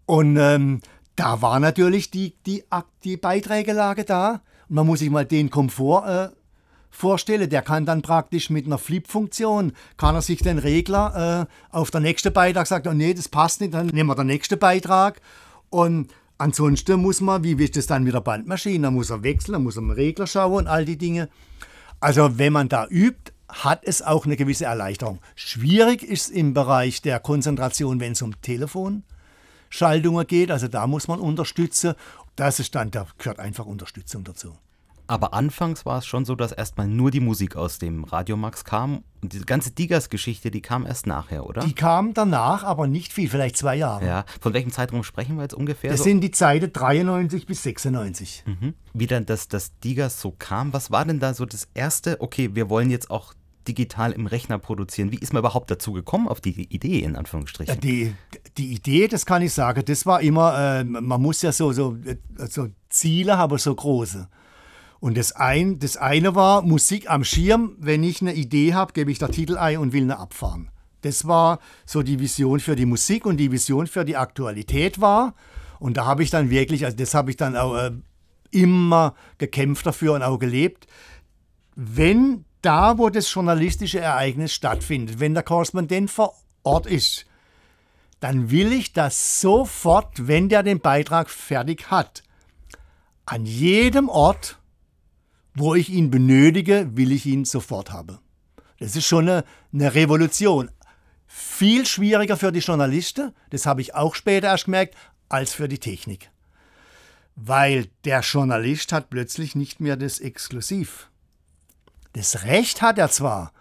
Und ähm, da war natürlich die, die, die Beiträgelage da. Und man muss sich mal den Komfort äh, vorstellen. Der kann dann praktisch mit einer Flip-Funktion, kann er sich den Regler äh, auf der nächste Beitrag sagen, oh nee, das passt nicht, dann nehmen wir den nächsten Beitrag. Und ansonsten muss man, wie ist das dann mit der Bandmaschine, da muss er wechseln, da muss er im Regler schauen und all die Dinge. Also wenn man da übt, hat es auch eine gewisse Erleichterung. Schwierig ist im Bereich der Konzentration, wenn es um Telefonschaltungen geht. Also da muss man unterstützen. Das ist dann, da gehört einfach Unterstützung dazu. Aber anfangs war es schon so, dass erstmal nur die Musik aus dem Radiomax kam. Und diese ganze Digas-Geschichte, die kam erst nachher, oder? Die kam danach, aber nicht viel, vielleicht zwei Jahre. Ja. Von welchem Zeitraum sprechen wir jetzt ungefähr? Das so? sind die Zeiten 93 bis 96. Mhm. Wie dann das, das Digas so kam, was war denn da so das erste? Okay, wir wollen jetzt auch digital im Rechner produzieren. Wie ist man überhaupt dazu gekommen, auf die Idee, in Anführungsstrichen? Die, die Idee, das kann ich sagen, das war immer, äh, man muss ja so, so, äh, so Ziele haben, so große. Und das, ein, das eine war Musik am Schirm. Wenn ich eine Idee habe, gebe ich da Titel ein und will eine abfahren. Das war so die Vision für die Musik und die Vision für die Aktualität war. Und da habe ich dann wirklich, also das habe ich dann auch äh, immer gekämpft dafür und auch gelebt. Wenn da, wo das journalistische Ereignis stattfindet, wenn der Korrespondent vor Ort ist, dann will ich das sofort, wenn der den Beitrag fertig hat, an jedem Ort wo ich ihn benötige, will ich ihn sofort haben. Das ist schon eine, eine Revolution. Viel schwieriger für die Journalisten, das habe ich auch später erst gemerkt, als für die Technik. Weil der Journalist hat plötzlich nicht mehr das Exklusiv. Das Recht hat er zwar,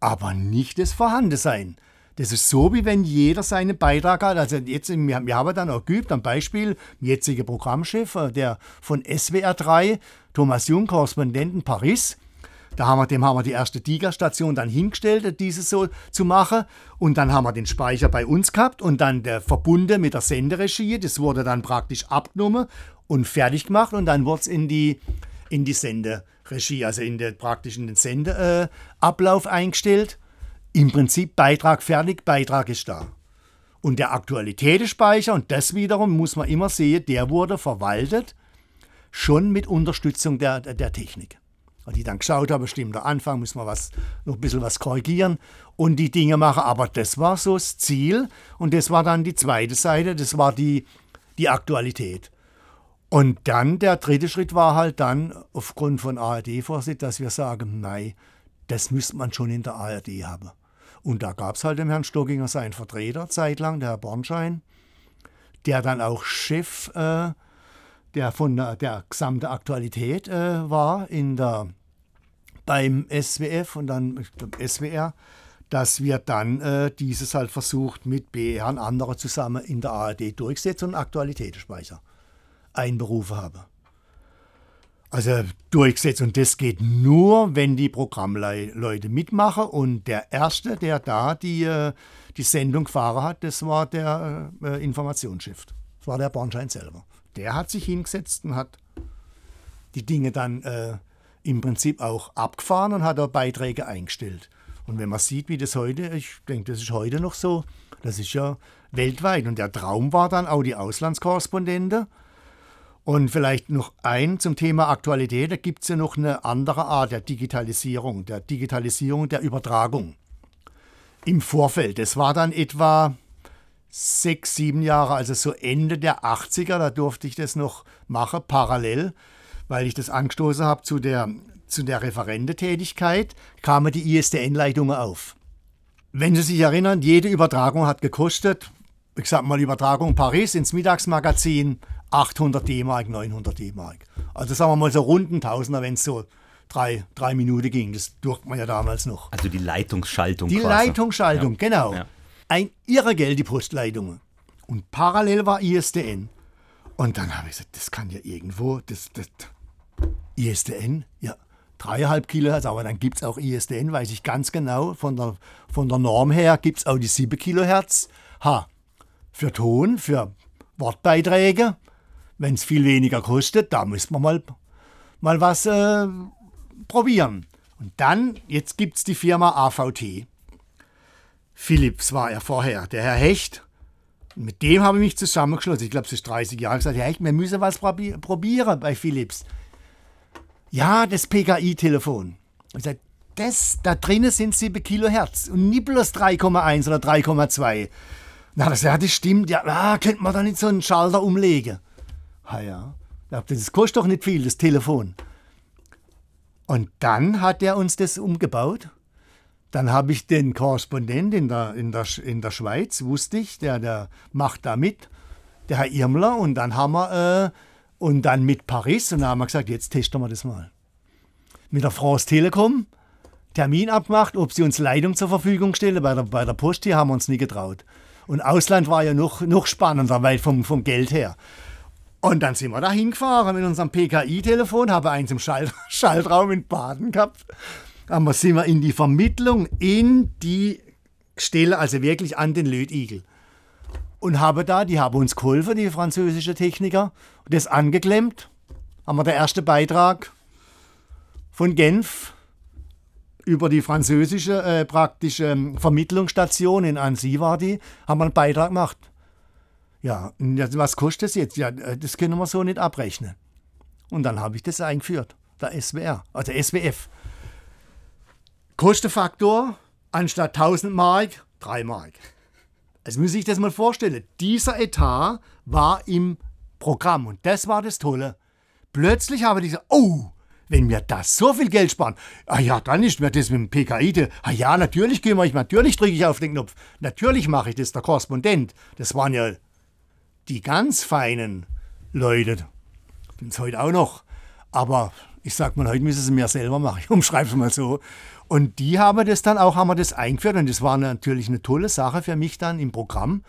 aber nicht das Vorhandensein. Das ist so, wie wenn jeder seinen Beitrag hat. Also jetzt, wir, haben dann auch geübt, am Beispiel, jetziger Programmchef, äh, der von SWR 3, Thomas Jung, Korrespondent in Paris, da haben wir, dem haben wir die erste Tigerstation dann hingestellt, diese so zu machen. Und dann haben wir den Speicher bei uns gehabt und dann der verbunden mit der Senderegie. Das wurde dann praktisch abgenommen und fertig gemacht und dann wurde es in die, in die Senderegie, also in der, praktisch in den Sendeablauf äh, eingestellt im Prinzip Beitrag fertig, Beitrag ist da. Und der Aktualitätenspeicher, und das wiederum muss man immer sehen, der wurde verwaltet schon mit Unterstützung der, der, der Technik. Die dann geschaut haben, stimmt, der Anfang müssen wir was, noch ein bisschen was korrigieren und die Dinge machen. Aber das war so das Ziel und das war dann die zweite Seite, das war die, die Aktualität. Und dann der dritte Schritt war halt dann aufgrund von ARD-Vorsitz, dass wir sagen, nein, das müsste man schon in der ARD haben. Und da gab es halt dem Herrn Stockinger seinen Vertreter zeitlang, der Herr Bornschein, der dann auch Chef äh, der von der, gesamten Aktualität äh, war in der, beim SWF und dann glaub, SWR, dass wir dann äh, dieses halt versucht mit BR und anderen zusammen in der ARD durchsetzen und Aktualitätsspeicher einberufen haben. Also durchgesetzt und das geht nur, wenn die Programmleute mitmachen und der Erste, der da die, äh, die Sendung gefahren hat, das war der äh, Informationsschiff. Das war der Bornschein selber der hat sich hingesetzt und hat die Dinge dann äh, im Prinzip auch abgefahren und hat auch Beiträge eingestellt. Und wenn man sieht, wie das heute, ich denke, das ist heute noch so, das ist ja weltweit. Und der Traum war dann auch die Auslandskorrespondente. Und vielleicht noch ein zum Thema Aktualität, da gibt es ja noch eine andere Art der Digitalisierung, der Digitalisierung der Übertragung. Im Vorfeld, das war dann etwa sechs, sieben Jahre, also so Ende der 80er, da durfte ich das noch machen, parallel, weil ich das angestoßen habe zu der, zu der Referendetätigkeit, kamen die ISDN-Leitungen auf. Wenn Sie sich erinnern, jede Übertragung hat gekostet, ich sag mal Übertragung Paris ins Mittagsmagazin, 800 D-Mark, 900 D-Mark. Also sagen wir mal so runden Tausender, wenn es so drei, drei Minuten ging. Das durfte man ja damals noch. Also die Leitungsschaltung. Die quasi. Leitungsschaltung, ja. genau. Ja ein irre Geld, die Postleitungen. Und parallel war ISDN. Und dann habe ich gesagt, das kann ja irgendwo, das, das ISDN, ja, dreieinhalb Kilohertz, aber dann gibt es auch ISDN, weiß ich ganz genau, von der, von der Norm her gibt es auch die 7 Kilohertz. Ha, für Ton, für Wortbeiträge, wenn es viel weniger kostet, da müssen wir mal, mal was äh, probieren. Und dann, jetzt gibt es die Firma AVT. Philips war er vorher, der Herr Hecht. Mit dem habe ich mich zusammengeschlossen. Ich glaube, es ist 30 Jahre. Ich habe gesagt, Herr Hecht, wir müssen was probieren bei Philips. Ja, das PKI-Telefon. Ich gesagt, das, da drinnen sind 7 Kilohertz und nicht bloß 3,1 oder 3,2. Na, das, ja, das stimmt. Ja, ah, könnte man da nicht so einen Schalter umlegen? Ah ja, das kostet doch nicht viel, das Telefon. Und dann hat er uns das umgebaut dann habe ich den Korrespondent in der, in, der, in der Schweiz, wusste ich, der, der macht da mit, der Herr Irmler. Und dann haben wir, äh, und dann mit Paris, und dann haben wir gesagt, jetzt testen wir das mal. Mit der France Telekom Termin abgemacht, ob sie uns Leitung zur Verfügung stellen. Bei der, bei der Post hier haben wir uns nie getraut. Und Ausland war ja noch, noch spannender, weil vom, vom Geld her. Und dann sind wir da hingefahren mit unserem PKI-Telefon, habe eins im Schall, Schaltraum in Baden gehabt aber sind wir in die Vermittlung in die Stelle, also wirklich an den Lötigel. Und habe da, die haben uns geholfen, die französische Techniker, das angeklemmt. Haben wir der erste Beitrag von Genf über die französische äh, praktische Vermittlungsstation in Annecy war die, haben wir einen Beitrag gemacht. Ja, was kostet das jetzt? Ja, äh, das können wir so nicht abrechnen. Und dann habe ich das eingeführt, der SWR, also SWF. Kostenfaktor anstatt 1000 Mark 3 Mark. Also muss ich das mal vorstellen. Dieser Etat war im Programm und das war das Tolle. Plötzlich habe ich gesagt, oh, wenn wir das so viel Geld sparen, ah ja, dann ist mir das mit dem PKI, ah ja, natürlich kümmere ich, natürlich drücke ich auf den Knopf, natürlich mache ich das, der Korrespondent. Das waren ja die ganz feinen Leute. Sind es heute auch noch. Aber ich sag mal, heute müssen sie mir selber machen. Ich umschreibe es mal so. Und die haben das dann auch, haben wir das eingeführt und das war natürlich eine tolle Sache für mich dann im Programm.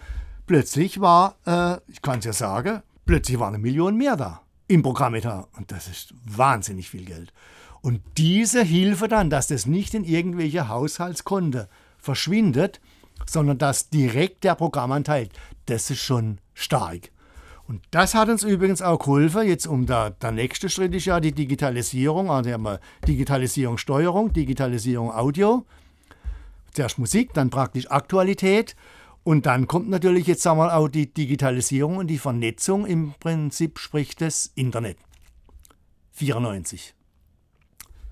Plötzlich war, äh, ich kann es ja sagen, plötzlich war eine Million mehr da im Programmetat. Und das ist wahnsinnig viel Geld. Und diese Hilfe dann, dass das nicht in irgendwelche Haushaltskonten verschwindet, sondern dass direkt der Programmanteil, das ist schon stark. Und das hat uns übrigens auch geholfen. Jetzt um der, der nächste Schritt ist ja die Digitalisierung. Also haben wir Digitalisierung Steuerung, Digitalisierung Audio. Zuerst Musik, dann praktisch Aktualität. Und dann kommt natürlich jetzt wir auch die Digitalisierung und die Vernetzung. Im Prinzip spricht das Internet. 94.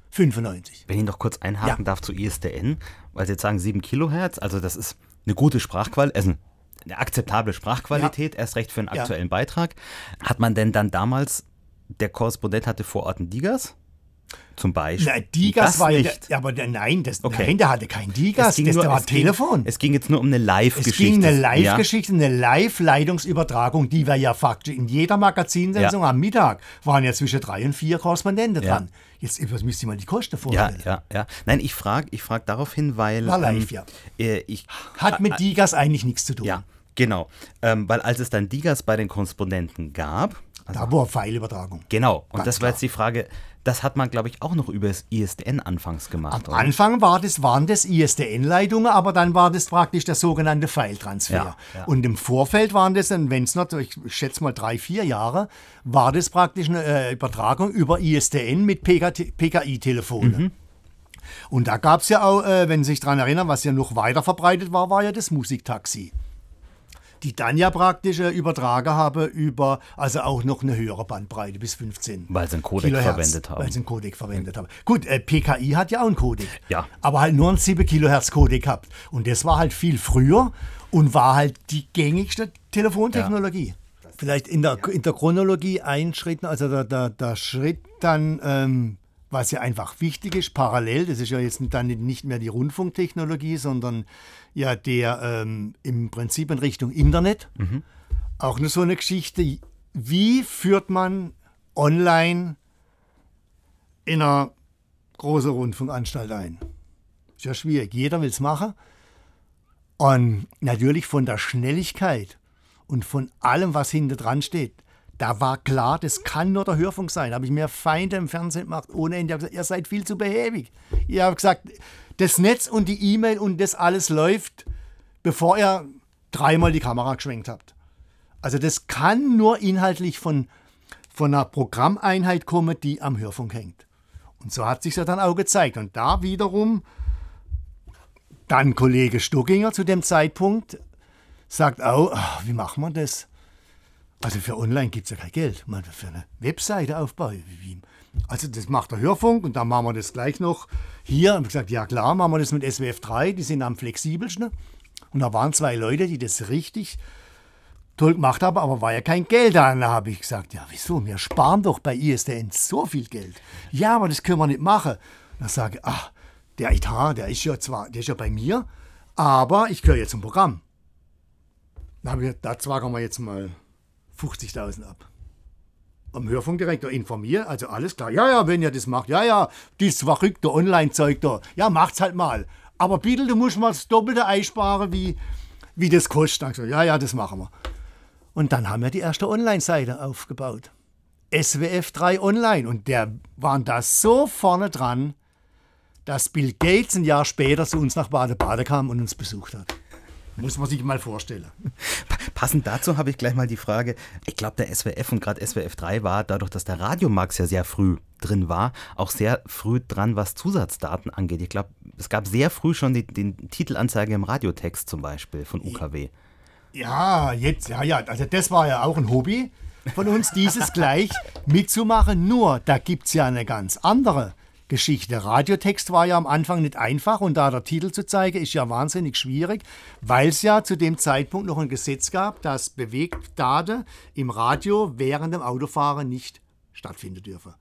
95. Wenn ich noch kurz einhaken ja. darf zu ISDN, weil Sie jetzt sagen 7 Kilohertz, also das ist eine gute Sprachqualität, also eine akzeptable Sprachqualität, ja. erst recht für einen aktuellen ja. Beitrag. Hat man denn dann damals, der Korrespondent hatte vor Ort einen Digas? Zum Beispiel. Na, Digas das war nicht. ja, aber nein, das, okay. nein, der hatte kein Digas, das nur, war Telefon. Ging, es ging jetzt nur um eine Live-Geschichte. Es ging eine Live-Geschichte, ja. eine Live-Leitungsübertragung, die wir ja faktisch in jeder Magazinsendung ja. am Mittag waren ja zwischen drei und vier Korrespondenten ja. dran. Jetzt müsste ich mal die Kosten vorstellen. Ja, ja, ja. Nein, ich frage ich frag darauf hin, weil. War live, ähm, ja. Äh, ich, Hat mit Digas eigentlich nichts zu tun. Ja, genau. Ähm, weil als es dann Digas bei den Korrespondenten gab. Also, da war Pfeilübertragung. Genau. Und Ganz das war jetzt die Frage, das hat man, glaube ich, auch noch über das ISDN anfangs gemacht. Am oder? Anfang war das, waren das ISDN-Leitungen, aber dann war das praktisch der sogenannte File-Transfer. Ja, ja. Und im Vorfeld waren das, wenn es noch, ich schätze mal drei, vier Jahre, war das praktisch eine äh, Übertragung über ISDN mit PKI-Telefonen. Mhm. Und da gab es ja auch, äh, wenn Sie sich daran erinnern, was ja noch weiter verbreitet war, war ja das Musiktaxi die dann ja praktisch äh, übertragen habe über, also auch noch eine höhere Bandbreite bis 15. Weil sie einen Codec Kilohertz, verwendet haben. Weil sie einen Codec verwendet haben. Gut, äh, PKI hat ja auch einen Codec. Ja. Aber halt nur einen 7 Kilohertz Codec gehabt. Und das war halt viel früher und war halt die gängigste Telefontechnologie. Ja. Vielleicht in der, in der Chronologie ein Schritt, also der, der, der Schritt dann ähm, was ja einfach wichtig ist, parallel, das ist ja jetzt dann nicht mehr die Rundfunktechnologie, sondern ja der ähm, im Prinzip in Richtung Internet. Mhm. Auch nur so eine Geschichte, wie führt man online in einer großen Rundfunkanstalt ein? Ist ja schwierig, jeder will es machen. Und natürlich von der Schnelligkeit und von allem, was hinter dran steht, da war klar, das kann nur der Hörfunk sein. Da habe ich mir Feinde im Fernsehen gemacht ohne Ende. Ich habe gesagt, ihr seid viel zu behäbig. Ihr habt gesagt, das Netz und die E-Mail und das alles läuft, bevor ihr dreimal die Kamera geschwenkt habt. Also das kann nur inhaltlich von, von einer Programmeinheit kommen, die am Hörfunk hängt. Und so hat sich ja dann auch gezeigt. Und da wiederum dann Kollege Stockinger zu dem Zeitpunkt sagt auch, ach, wie machen wir das? Also für online gibt es ja kein Geld. Man für eine Webseite aufbauen. Also das macht der Hörfunk und dann machen wir das gleich noch hier. Und ich gesagt, ja klar, machen wir das mit SWF 3, die sind am flexibelsten. Und da waren zwei Leute, die das richtig toll gemacht haben, aber war ja kein Geld da. Da habe ich gesagt, ja wieso, wir sparen doch bei ISDN so viel Geld. Ja, aber das können wir nicht machen. Da sage ich, ach, der Etat, der ist ja zwar, der ist ja bei mir, aber ich gehöre jetzt zum Programm. Da habe ich, da zwagen wir jetzt mal 50.000 ab. Am Hörfunkdirektor informiert, also alles klar. Ja, ja, wenn ihr das macht, ja, ja, dieses verrückte Online-Zeug da, ja, macht's halt mal. Aber bitte, du musst mal das Doppelte einsparen, wie, wie das kostet. Ich so, ja, ja, das machen wir. Und dann haben wir die erste Online-Seite aufgebaut. SWF 3 Online. Und der waren da so vorne dran, dass Bill Gates ein Jahr später zu uns nach Bade-Bade kam und uns besucht hat. Muss man sich mal vorstellen. Passend dazu habe ich gleich mal die Frage, ich glaube, der SWF und gerade SWF 3 war, dadurch, dass der Radiomax ja sehr früh drin war, auch sehr früh dran, was Zusatzdaten angeht. Ich glaube, es gab sehr früh schon die, den Titelanzeige im Radiotext zum Beispiel von UKW. Ja, jetzt, ja, ja, also das war ja auch ein Hobby von uns, dieses gleich mitzumachen. Nur, da gibt es ja eine ganz andere Geschichte. Radiotext war ja am Anfang nicht einfach und da der Titel zu zeigen, ist ja wahnsinnig schwierig, weil es ja zu dem Zeitpunkt noch ein Gesetz gab, dass Bewegtdaten im Radio während dem Autofahren nicht stattfinden dürfen.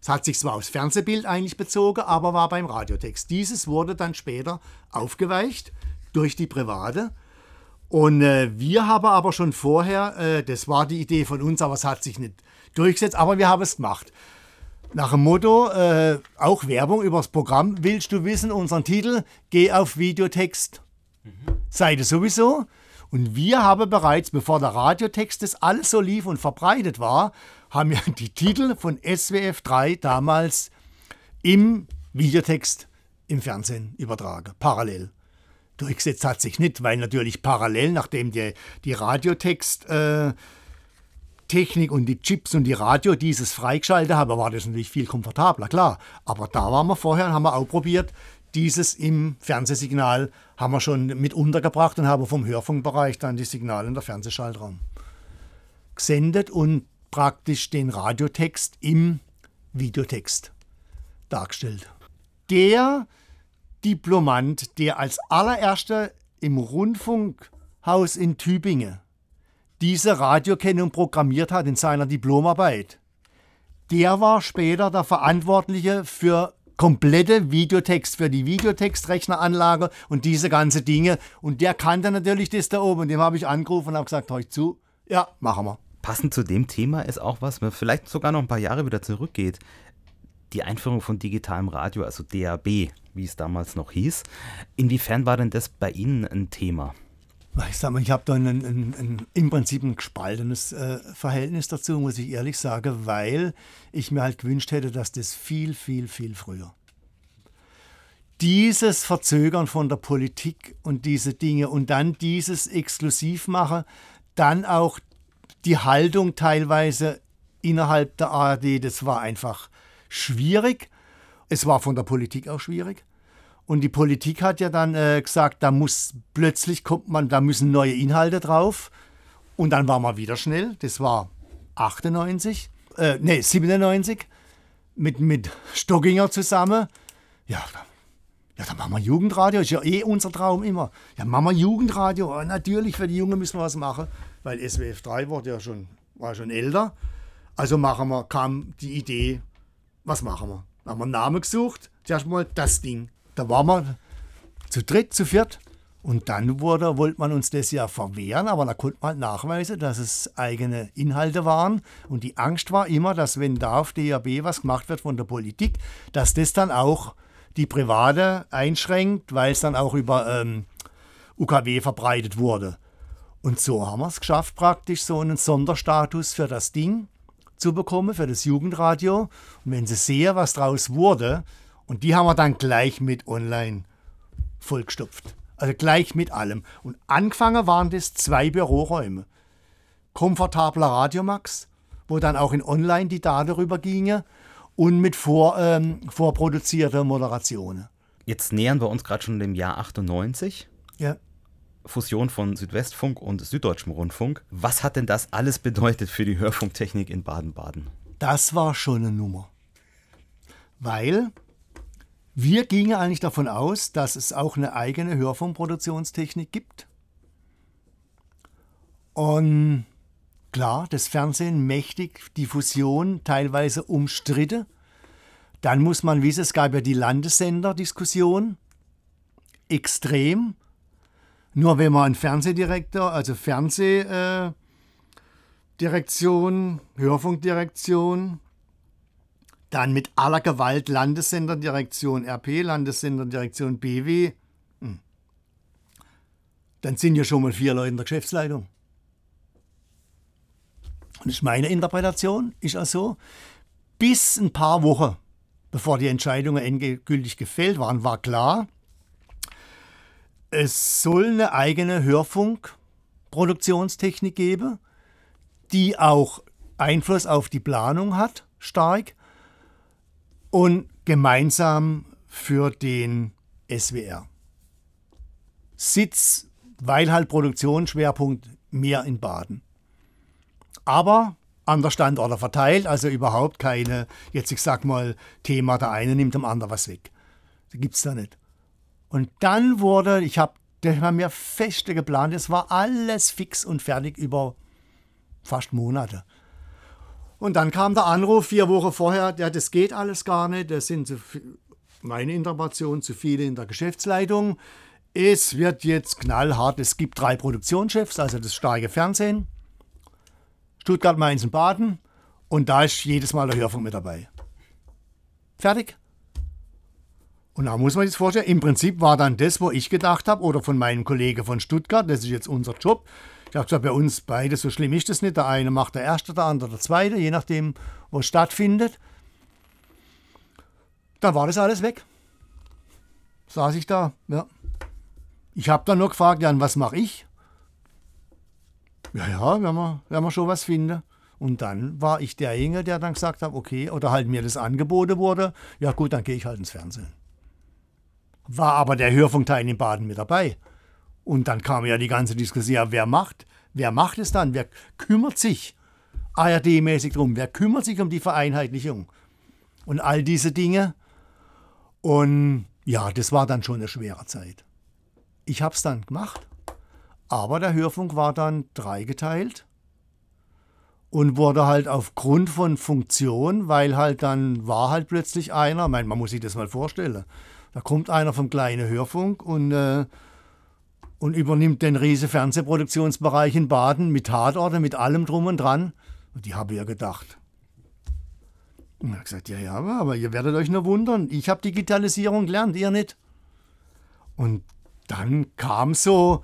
Es hat sich zwar aufs Fernsehbild eigentlich bezogen, aber war beim Radiotext. Dieses wurde dann später aufgeweicht durch die Private. Und äh, wir haben aber schon vorher, äh, das war die Idee von uns, aber es hat sich nicht durchgesetzt, aber wir haben es gemacht. Nach dem Motto, äh, auch Werbung übers Programm. Willst du wissen, unseren Titel? Geh auf Videotext. Mhm. Seite sowieso. Und wir haben bereits, bevor der Radiotext das alles so lief und verbreitet war, haben wir die Titel von SWF 3 damals im Videotext im Fernsehen übertragen, parallel. Durchgesetzt hat sich nicht, weil natürlich parallel, nachdem die, die Radiotext äh, Technik und die Chips und die Radio dieses freigeschaltet haben, war das natürlich viel komfortabler, klar. Aber da waren wir vorher und haben wir auch probiert, dieses im Fernsehsignal haben wir schon mit untergebracht und haben vom Hörfunkbereich dann die Signale in der Fernsehschaltraum gesendet und praktisch den Radiotext im Videotext dargestellt. Der Diplomant, der als allererster im Rundfunk Haus in Tübingen diese Radiokennung programmiert hat in seiner Diplomarbeit, der war später der Verantwortliche für komplette Videotext, für die Videotextrechneranlage und diese ganze Dinge. Und der kannte natürlich das da oben. Und dem habe ich angerufen und habe gesagt, euch zu, ja, machen wir. Passend zu dem Thema ist auch was, vielleicht sogar noch ein paar Jahre wieder zurückgeht. Die Einführung von digitalem Radio, also DAB, wie es damals noch hieß. Inwiefern war denn das bei Ihnen ein Thema? Ich sag mal, ich habe da ein, ein, ein, im Prinzip ein gespaltenes äh, Verhältnis dazu, muss ich ehrlich sagen, weil ich mir halt gewünscht hätte, dass das viel, viel, viel früher. Dieses Verzögern von der Politik und diese Dinge und dann dieses Exklusivmachen, dann auch die Haltung teilweise innerhalb der ARD, das war einfach schwierig. Es war von der Politik auch schwierig. Und die Politik hat ja dann äh, gesagt, da muss plötzlich kommt man, da müssen neue Inhalte drauf. Und dann war man wieder schnell. Das war 98, äh, nee, 97 mit, mit Stockinger zusammen. Ja, ja, dann machen wir Jugendradio. Ist ja eh unser Traum immer. Ja, machen wir Jugendradio. Ja, natürlich, für die Jungen müssen wir was machen, weil SWF 3 wurde ja schon, war schon älter. Also machen wir, kam die Idee, was machen wir? Dann haben wir einen Namen gesucht. Zuerst mal das Ding. Da waren wir zu dritt, zu viert. Und dann wurde, wollte man uns das ja verwehren, aber da konnte man halt nachweisen, dass es eigene Inhalte waren. Und die Angst war immer, dass wenn da auf DAB was gemacht wird von der Politik, dass das dann auch die Private einschränkt, weil es dann auch über ähm, UKW verbreitet wurde. Und so haben wir es geschafft, praktisch so einen Sonderstatus für das Ding zu bekommen, für das Jugendradio. Und wenn Sie sehen, was daraus wurde, und die haben wir dann gleich mit online vollgestopft. Also gleich mit allem. Und angefangen waren das zwei Büroräume. Komfortabler Radiomax, wo dann auch in online die Daten rübergingen und mit vor, ähm, vorproduzierter Moderationen. Jetzt nähern wir uns gerade schon dem Jahr 98. Ja. Fusion von Südwestfunk und Süddeutschem Rundfunk. Was hat denn das alles bedeutet für die Hörfunktechnik in Baden-Baden? Das war schon eine Nummer. Weil wir gingen eigentlich davon aus, dass es auch eine eigene Hörfunkproduktionstechnik gibt. Und klar, das Fernsehen mächtig, die Fusion teilweise umstritten. Dann muss man wissen, es gab ja die Landessender-Diskussion. Extrem. Nur wenn man einen Fernsehdirektor, also Fernsehdirektion, Hörfunkdirektion, dann mit aller Gewalt Landessenderdirektion RP, Landessenderdirektion BW. Hm. Dann sind ja schon mal vier Leute in der Geschäftsleitung. Und das ist meine Interpretation, ist auch so. Bis ein paar Wochen, bevor die Entscheidungen endgültig gefällt waren, war klar, es soll eine eigene Hörfunkproduktionstechnik geben, die auch Einfluss auf die Planung hat, stark und gemeinsam für den SWR. Sitz, weil halt Produktionsschwerpunkt mehr in Baden. Aber an der Standorte verteilt, also überhaupt keine, jetzt ich sag mal, Thema, der eine nimmt dem anderen was weg. Das gibt's da nicht. Und dann wurde, ich habe das haben wir feste geplant, es war alles fix und fertig über fast Monate. Und dann kam der Anruf vier Wochen vorher, ja, das geht alles gar nicht, das sind zu, meine Interpretation zu viele in der Geschäftsleitung. Es wird jetzt knallhart, es gibt drei Produktionschefs, also das starke Fernsehen, Stuttgart, Mainz und Baden und da ist jedes Mal der Hörfunk mit dabei. Fertig. Und da muss man sich vorstellen, im Prinzip war dann das, wo ich gedacht habe, oder von meinem Kollegen von Stuttgart, das ist jetzt unser Job, ich habe gesagt, bei uns beide, so schlimm ist das nicht. Der eine macht der erste, der andere der zweite, je nachdem, wo es stattfindet. Dann war das alles weg. Saß ich da, ja. Ich habe dann nur gefragt, Jan, was mache ich? Ja, ja, werden wir, werden wir schon was finden. Und dann war ich derjenige, der dann gesagt hat, okay, oder halt mir das angeboten wurde, ja gut, dann gehe ich halt ins Fernsehen. War aber der Hörfunkteil in Baden mit dabei. Und dann kam ja die ganze Diskussion, ja, wer macht? Wer macht es dann? Wer kümmert sich ARD-mäßig drum? Wer kümmert sich um die Vereinheitlichung? Und all diese Dinge. Und ja, das war dann schon eine schwere Zeit. Ich habe es dann gemacht, Aber der Hörfunk war dann dreigeteilt und wurde halt aufgrund von Funktion, weil halt dann war halt plötzlich einer, mein, man muss sich das mal vorstellen, da kommt einer vom kleinen Hörfunk und, äh, und übernimmt den riesen Fernsehproduktionsbereich in Baden mit Tatorte, mit allem drum und dran. Und die habe ja gedacht. Und er hat gesagt, ja, ja, aber ihr werdet euch nur wundern. Ich habe Digitalisierung gelernt, ihr nicht. Und dann kam so,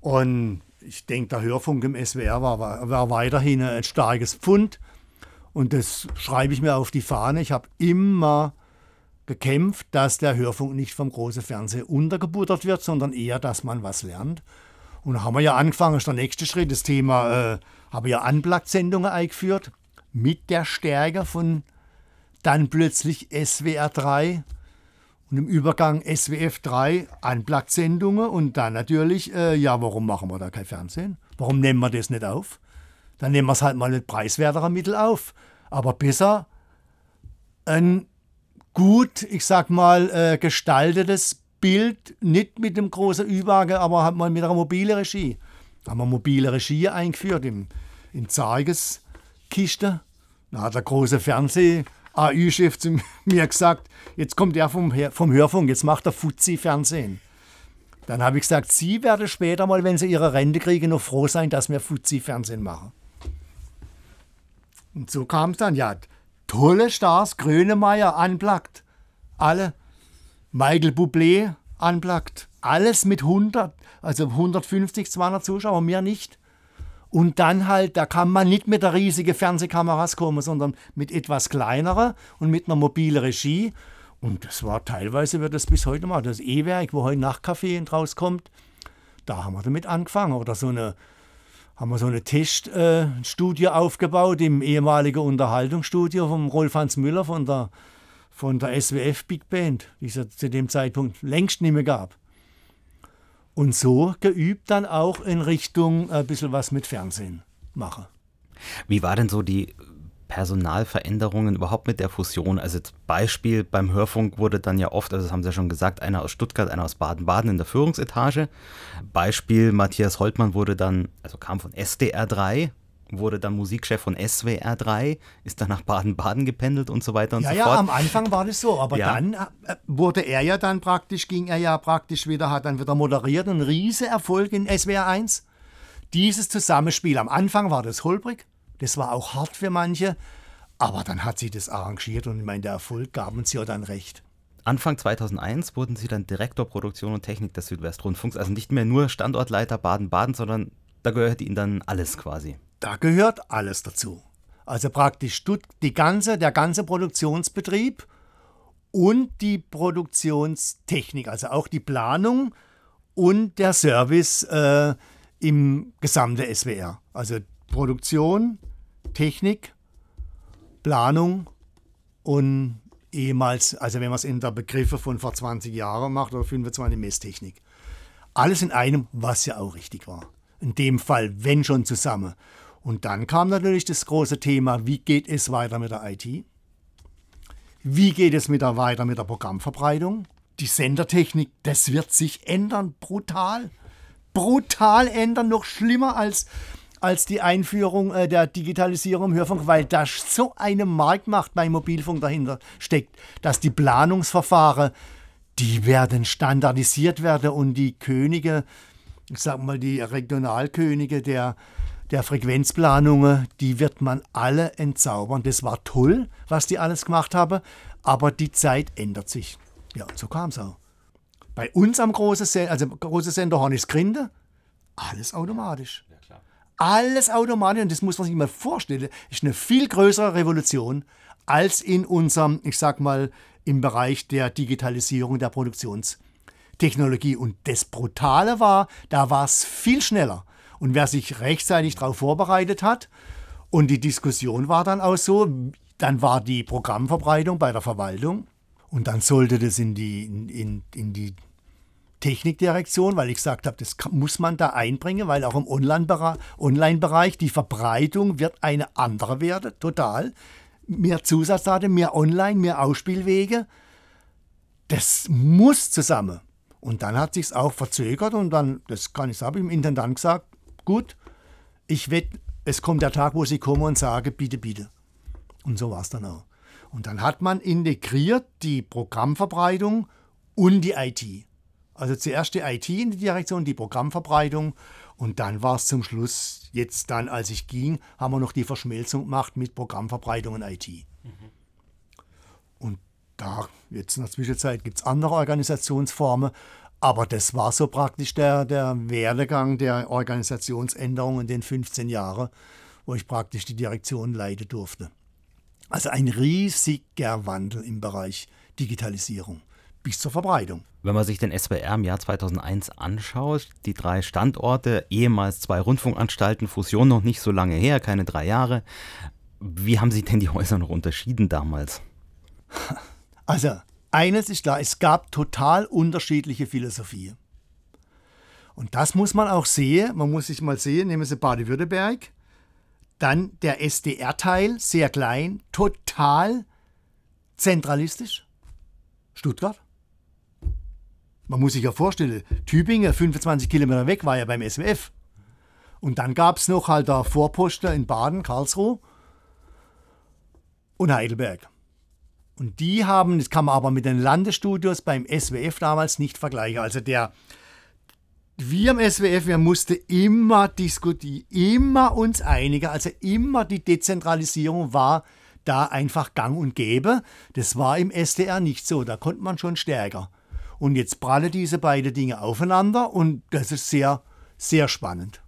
und ich denke, der Hörfunk im SWR war, war weiterhin ein starkes Pfund. Und das schreibe ich mir auf die Fahne. Ich habe immer gekämpft, dass der Hörfunk nicht vom großen Fernsehen untergebuttert wird, sondern eher, dass man was lernt. Und da haben wir ja angefangen, ist der nächste Schritt, das Thema, äh, habe ja Unplugged-Sendungen eingeführt, mit der Stärke von dann plötzlich SWR 3 und im Übergang SWF 3 Unplugged-Sendungen und dann natürlich, äh, ja, warum machen wir da kein Fernsehen? Warum nehmen wir das nicht auf? Dann nehmen wir es halt mal mit preiswerterer Mittel auf. Aber besser ein gut, ich sag mal, äh, gestaltetes Bild, nicht mit dem großen Überwagen, aber halt mal mit einer mobilen Regie. Da haben wir mobile Regie eingeführt im, in Zargeskiste. Da hat der große Fernseh AÜ-Chef zu mir gesagt, jetzt kommt er vom, vom Hörfunk, jetzt macht er Fuzzi-Fernsehen. Dann habe ich gesagt, Sie werden später mal, wenn Sie Ihre Rente kriegen, noch froh sein, dass wir Fuzzi-Fernsehen machen. Und so kam es dann, ja, tolle Stars, Grönemeyer unplugged, alle, Michael Bublé unplugged, alles mit 100, also 150, 200 Zuschauer, mehr nicht. Und dann halt, da kann man nicht mit der riesigen Fernsehkameras kommen, sondern mit etwas kleinerer und mit einer mobilen Regie. Und das war teilweise, wird das bis heute mal, das E-Werk, wo heute Nachtcafé rauskommt, da haben wir damit angefangen. Oder so eine, haben wir so eine Teststudie äh, aufgebaut im ehemaligen Unterhaltungsstudio von Rolf Hans Müller von der, von der SWF Big Band, die es zu dem Zeitpunkt längst nicht mehr gab. Und so geübt dann auch in Richtung ein bisschen was mit Fernsehen machen. Wie war denn so die Personalveränderungen überhaupt mit der Fusion? Also Beispiel beim Hörfunk wurde dann ja oft, also das haben Sie ja schon gesagt, einer aus Stuttgart, einer aus Baden-Baden in der Führungsetage. Beispiel Matthias Holtmann wurde dann, also kam von SDR 3 wurde dann Musikchef von SWR 3, ist dann nach Baden-Baden gependelt und so weiter und ja, so ja, fort. Ja, am Anfang war das so, aber ja. dann äh, wurde er ja dann praktisch, ging er ja praktisch wieder, hat dann wieder moderiert, ein riese Erfolg in SWR 1. Dieses Zusammenspiel, am Anfang war das holprig, das war auch hart für manche, aber dann hat sie das arrangiert und ich meine, der Erfolg gab uns ja dann recht. Anfang 2001 wurden Sie dann Direktor Produktion und Technik des Südwestrundfunks, also nicht mehr nur Standortleiter Baden-Baden, sondern da gehört Ihnen dann alles quasi. Da gehört alles dazu. Also praktisch die ganze, der ganze Produktionsbetrieb und die Produktionstechnik, also auch die Planung und der Service äh, im gesamten SWR. Also Produktion, Technik, Planung und ehemals, also wenn man es in der Begriffe von vor 20 Jahren macht oder 25 Messtechnik. Alles in einem, was ja auch richtig war. In dem Fall, wenn schon zusammen. Und dann kam natürlich das große Thema, wie geht es weiter mit der IT? Wie geht es mit der, weiter mit der Programmverbreitung? Die Sendertechnik, das wird sich ändern, brutal. Brutal ändern, noch schlimmer als, als die Einführung äh, der Digitalisierung im Hörfunk, weil da so eine Marktmacht beim Mobilfunk dahinter steckt, dass die Planungsverfahren, die werden standardisiert werden und die Könige, ich sag mal die Regionalkönige der, der Frequenzplanungen, die wird man alle entzaubern. Das war toll, was die alles gemacht haben, aber die Zeit ändert sich. Ja, so kam es auch. Bei uns am großen Sender, also große Sender Hornis Grinde, alles automatisch. Alles automatisch und das muss man sich mal vorstellen. Ist eine viel größere Revolution als in unserem, ich sag mal, im Bereich der Digitalisierung der Produktionstechnologie. Und das Brutale war, da war es viel schneller. Und wer sich rechtzeitig darauf vorbereitet hat, und die Diskussion war dann auch so, dann war die Programmverbreitung bei der Verwaltung und dann sollte das in die, in, in die Technikdirektion, weil ich gesagt habe, das muss man da einbringen, weil auch im Online-Bereich die Verbreitung wird eine andere werden, total. Mehr Zusatzdaten, mehr Online, mehr Ausspielwege. Das muss zusammen. Und dann hat sich's auch verzögert und dann, das kann ich sagen, im Intendant gesagt, gut, ich wette, es kommt der Tag, wo sie kommen und sagen, bitte, bitte. Und so war es dann auch. Und dann hat man integriert die Programmverbreitung und die IT. Also zuerst die IT in die Direktion, die Programmverbreitung und dann war es zum Schluss, jetzt dann, als ich ging, haben wir noch die Verschmelzung gemacht mit Programmverbreitung und IT. Mhm. Und da, jetzt in der Zwischenzeit gibt es andere Organisationsformen, aber das war so praktisch der, der Werdegang der Organisationsänderung in den 15 Jahren, wo ich praktisch die Direktion leiten durfte. Also ein riesiger Wandel im Bereich Digitalisierung bis zur Verbreitung. Wenn man sich den SWR im Jahr 2001 anschaut, die drei Standorte, ehemals zwei Rundfunkanstalten, Fusion noch nicht so lange her, keine drei Jahre. Wie haben sich denn die Häuser noch unterschieden damals? Also, eines ist klar, es gab total unterschiedliche Philosophien. Und das muss man auch sehen. Man muss sich mal sehen, nehmen Sie Baden-Württemberg, dann der SDR-Teil, sehr klein, total zentralistisch. Stuttgart, man muss sich ja vorstellen, Tübingen, 25 Kilometer weg, war ja beim SWF. Und dann gab es noch halt da Vorposten in Baden, Karlsruhe und Heidelberg. Und die haben, das kann man aber mit den Landesstudios beim SWF damals nicht vergleichen. Also der, wir im SWF, wir mussten immer diskutieren, immer uns einigen. Also immer die Dezentralisierung war da einfach gang und gäbe. Das war im SDR nicht so, da konnte man schon stärker. Und jetzt prallen diese beiden Dinge aufeinander und das ist sehr, sehr spannend.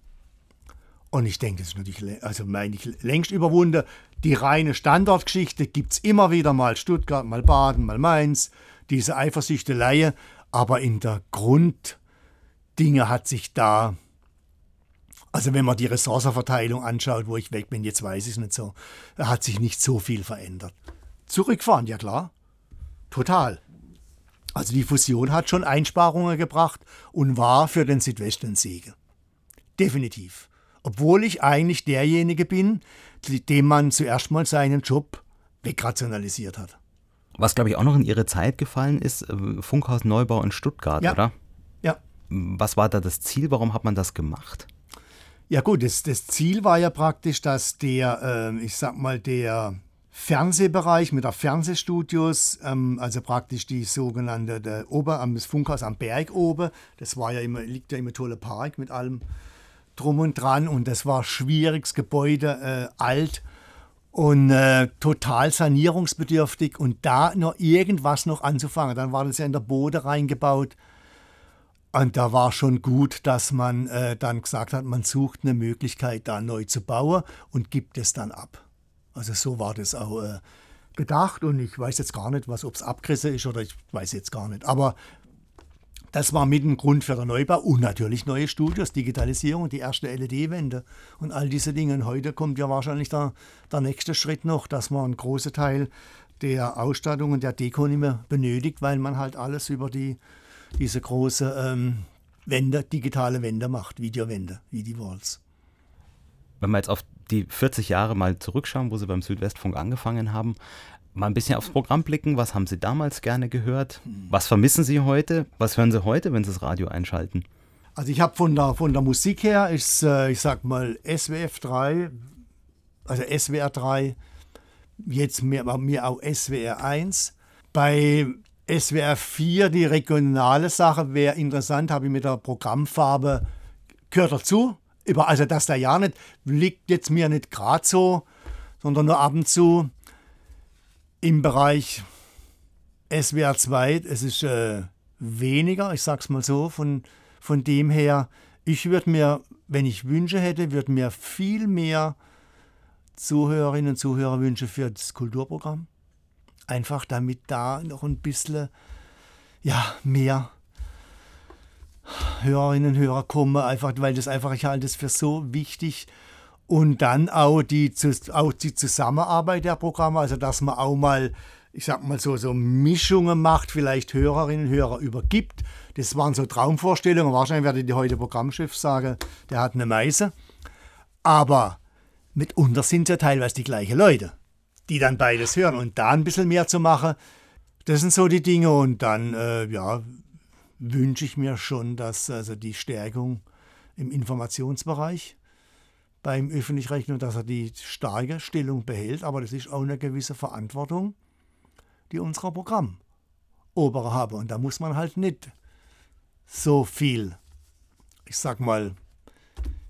Und ich denke, das ist natürlich, also meine ich, längst überwunden. Die reine Standortgeschichte gibt es immer wieder mal Stuttgart, mal Baden, mal Mainz, diese Eifersüchtelei. Aber in der Grunddinge hat sich da, also wenn man die Ressourcenverteilung anschaut, wo ich weg bin, jetzt weiß ich es nicht so, hat sich nicht so viel verändert. Zurückfahren, ja klar. Total. Also die Fusion hat schon Einsparungen gebracht und war für den Südwesten Siege. Definitiv. Obwohl ich eigentlich derjenige bin, dem man zuerst mal seinen Job wegrationalisiert hat. Was, glaube ich, auch noch in Ihre Zeit gefallen ist, äh, Funkhaus Neubau in Stuttgart, ja. oder? Ja. Was war da das Ziel? Warum hat man das gemacht? Ja gut, das, das Ziel war ja praktisch, dass der, äh, ich sag mal, der Fernsehbereich mit der Fernsehstudios, ähm, also praktisch die sogenannte der Ober, am Funkhaus am Berg oben. Das war ja immer, liegt ja immer tolle Park mit allem drum und dran und das war schwieriges Gebäude, äh, alt und äh, total sanierungsbedürftig und da noch irgendwas noch anzufangen. Dann war das ja in der Bode reingebaut. Und da war schon gut, dass man äh, dann gesagt hat, man sucht eine Möglichkeit, da neu zu bauen und gibt es dann ab. Also so war das auch äh, gedacht und ich weiß jetzt gar nicht, was, ob es abgerissen ist oder ich weiß jetzt gar nicht. Aber das war mit dem Grund für den Neubau und natürlich neue Studios, Digitalisierung, die erste LED-Wände und all diese Dinge. Und heute kommt ja wahrscheinlich der, der nächste Schritt noch, dass man einen großen Teil der Ausstattung und der Deko nicht mehr benötigt, weil man halt alles über die, diese große ähm, Wände, digitale Wände macht, Videowände, wie die Walls. Wenn man jetzt auf die 40 Jahre mal zurückschauen, wo Sie beim Südwestfunk angefangen haben, mal ein bisschen aufs Programm blicken. Was haben Sie damals gerne gehört? Was vermissen Sie heute? Was hören Sie heute, wenn Sie das Radio einschalten? Also ich habe von der, von der Musik her, ist, äh, ich sag mal SWF 3, also SWR 3, jetzt mir, mir auch SWR 1. Bei SWR 4, die regionale Sache, wäre interessant, habe ich mit der Programmfarbe, gehört dazu, über, also dass der ja nicht, liegt jetzt mir nicht gerade so, sondern nur ab und zu im Bereich SWR 2, es ist äh, weniger, ich sag's mal so, von, von dem her, ich würde mir, wenn ich Wünsche hätte, würde mir viel mehr Zuhörerinnen und Zuhörer wünschen für das Kulturprogramm. Einfach damit da noch ein bisschen ja, mehr Hörerinnen und Hörer kommen, einfach, weil das einfach, ich halte es für so wichtig. Und dann auch die, auch die Zusammenarbeit der Programme, also dass man auch mal, ich sag mal so, so Mischungen macht, vielleicht Hörerinnen und Hörer übergibt. Das waren so Traumvorstellungen. Wahrscheinlich werde ich heute Programmchef sagen, der hat eine Meise. Aber mitunter sind ja teilweise die gleichen Leute, die dann beides hören. Und da ein bisschen mehr zu machen, das sind so die Dinge. Und dann, äh, ja, wünsche ich mir schon, dass also die Stärkung im Informationsbereich beim öffentlich-rechtlichen, dass er die starke Stellung behält, aber das ist auch eine gewisse Verantwortung, die unserer Programm obere haben. Und da muss man halt nicht so viel, ich sag mal,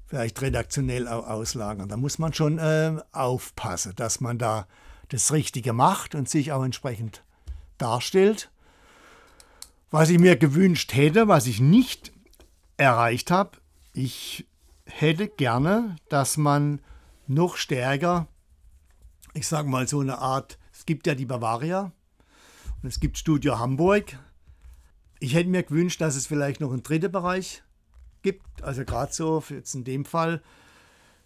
vielleicht redaktionell auch auslagern. Da muss man schon äh, aufpassen, dass man da das Richtige macht und sich auch entsprechend darstellt. Was ich mir gewünscht hätte, was ich nicht erreicht habe, ich hätte gerne, dass man noch stärker, ich sage mal so eine Art, es gibt ja die Bavaria und es gibt Studio Hamburg. Ich hätte mir gewünscht, dass es vielleicht noch einen dritten Bereich gibt, also gerade so jetzt in dem Fall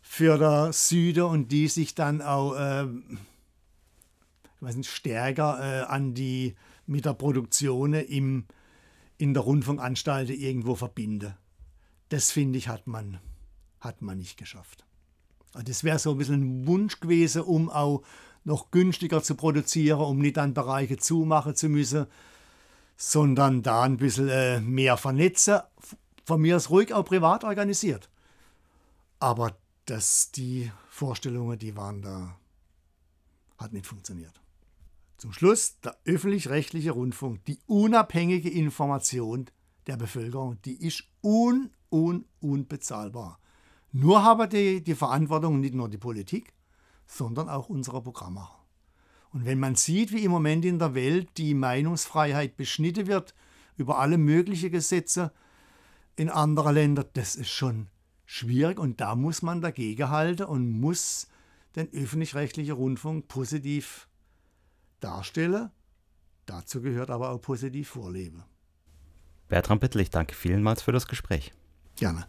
für der Süden und die sich dann auch äh, ich weiß nicht, stärker äh, an die mit der Produktion im, in der Rundfunkanstalt irgendwo verbinde. Das finde ich, hat man hat man nicht geschafft. Das wäre so ein bisschen ein Wunsch gewesen, um auch noch günstiger zu produzieren, um nicht dann Bereiche zumachen zu müssen, sondern da ein bisschen äh, mehr vernetzen. Von mir ist ruhig auch privat organisiert. Aber das, die Vorstellungen, die waren da, hat nicht funktioniert. Zum Schluss der öffentlich-rechtliche Rundfunk, die unabhängige Information der Bevölkerung, die ist un, un, unbezahlbar. Nur haben die, die Verantwortung nicht nur die Politik, sondern auch unsere Programmmacher. Und wenn man sieht, wie im Moment in der Welt die Meinungsfreiheit beschnitten wird über alle möglichen Gesetze in anderen Ländern, das ist schon schwierig und da muss man dagegen halten und muss den öffentlich-rechtlichen Rundfunk positiv darstellen. Dazu gehört aber auch positiv vorleben. Bertram Bittel, ich danke vielmals für das Gespräch. Gerne.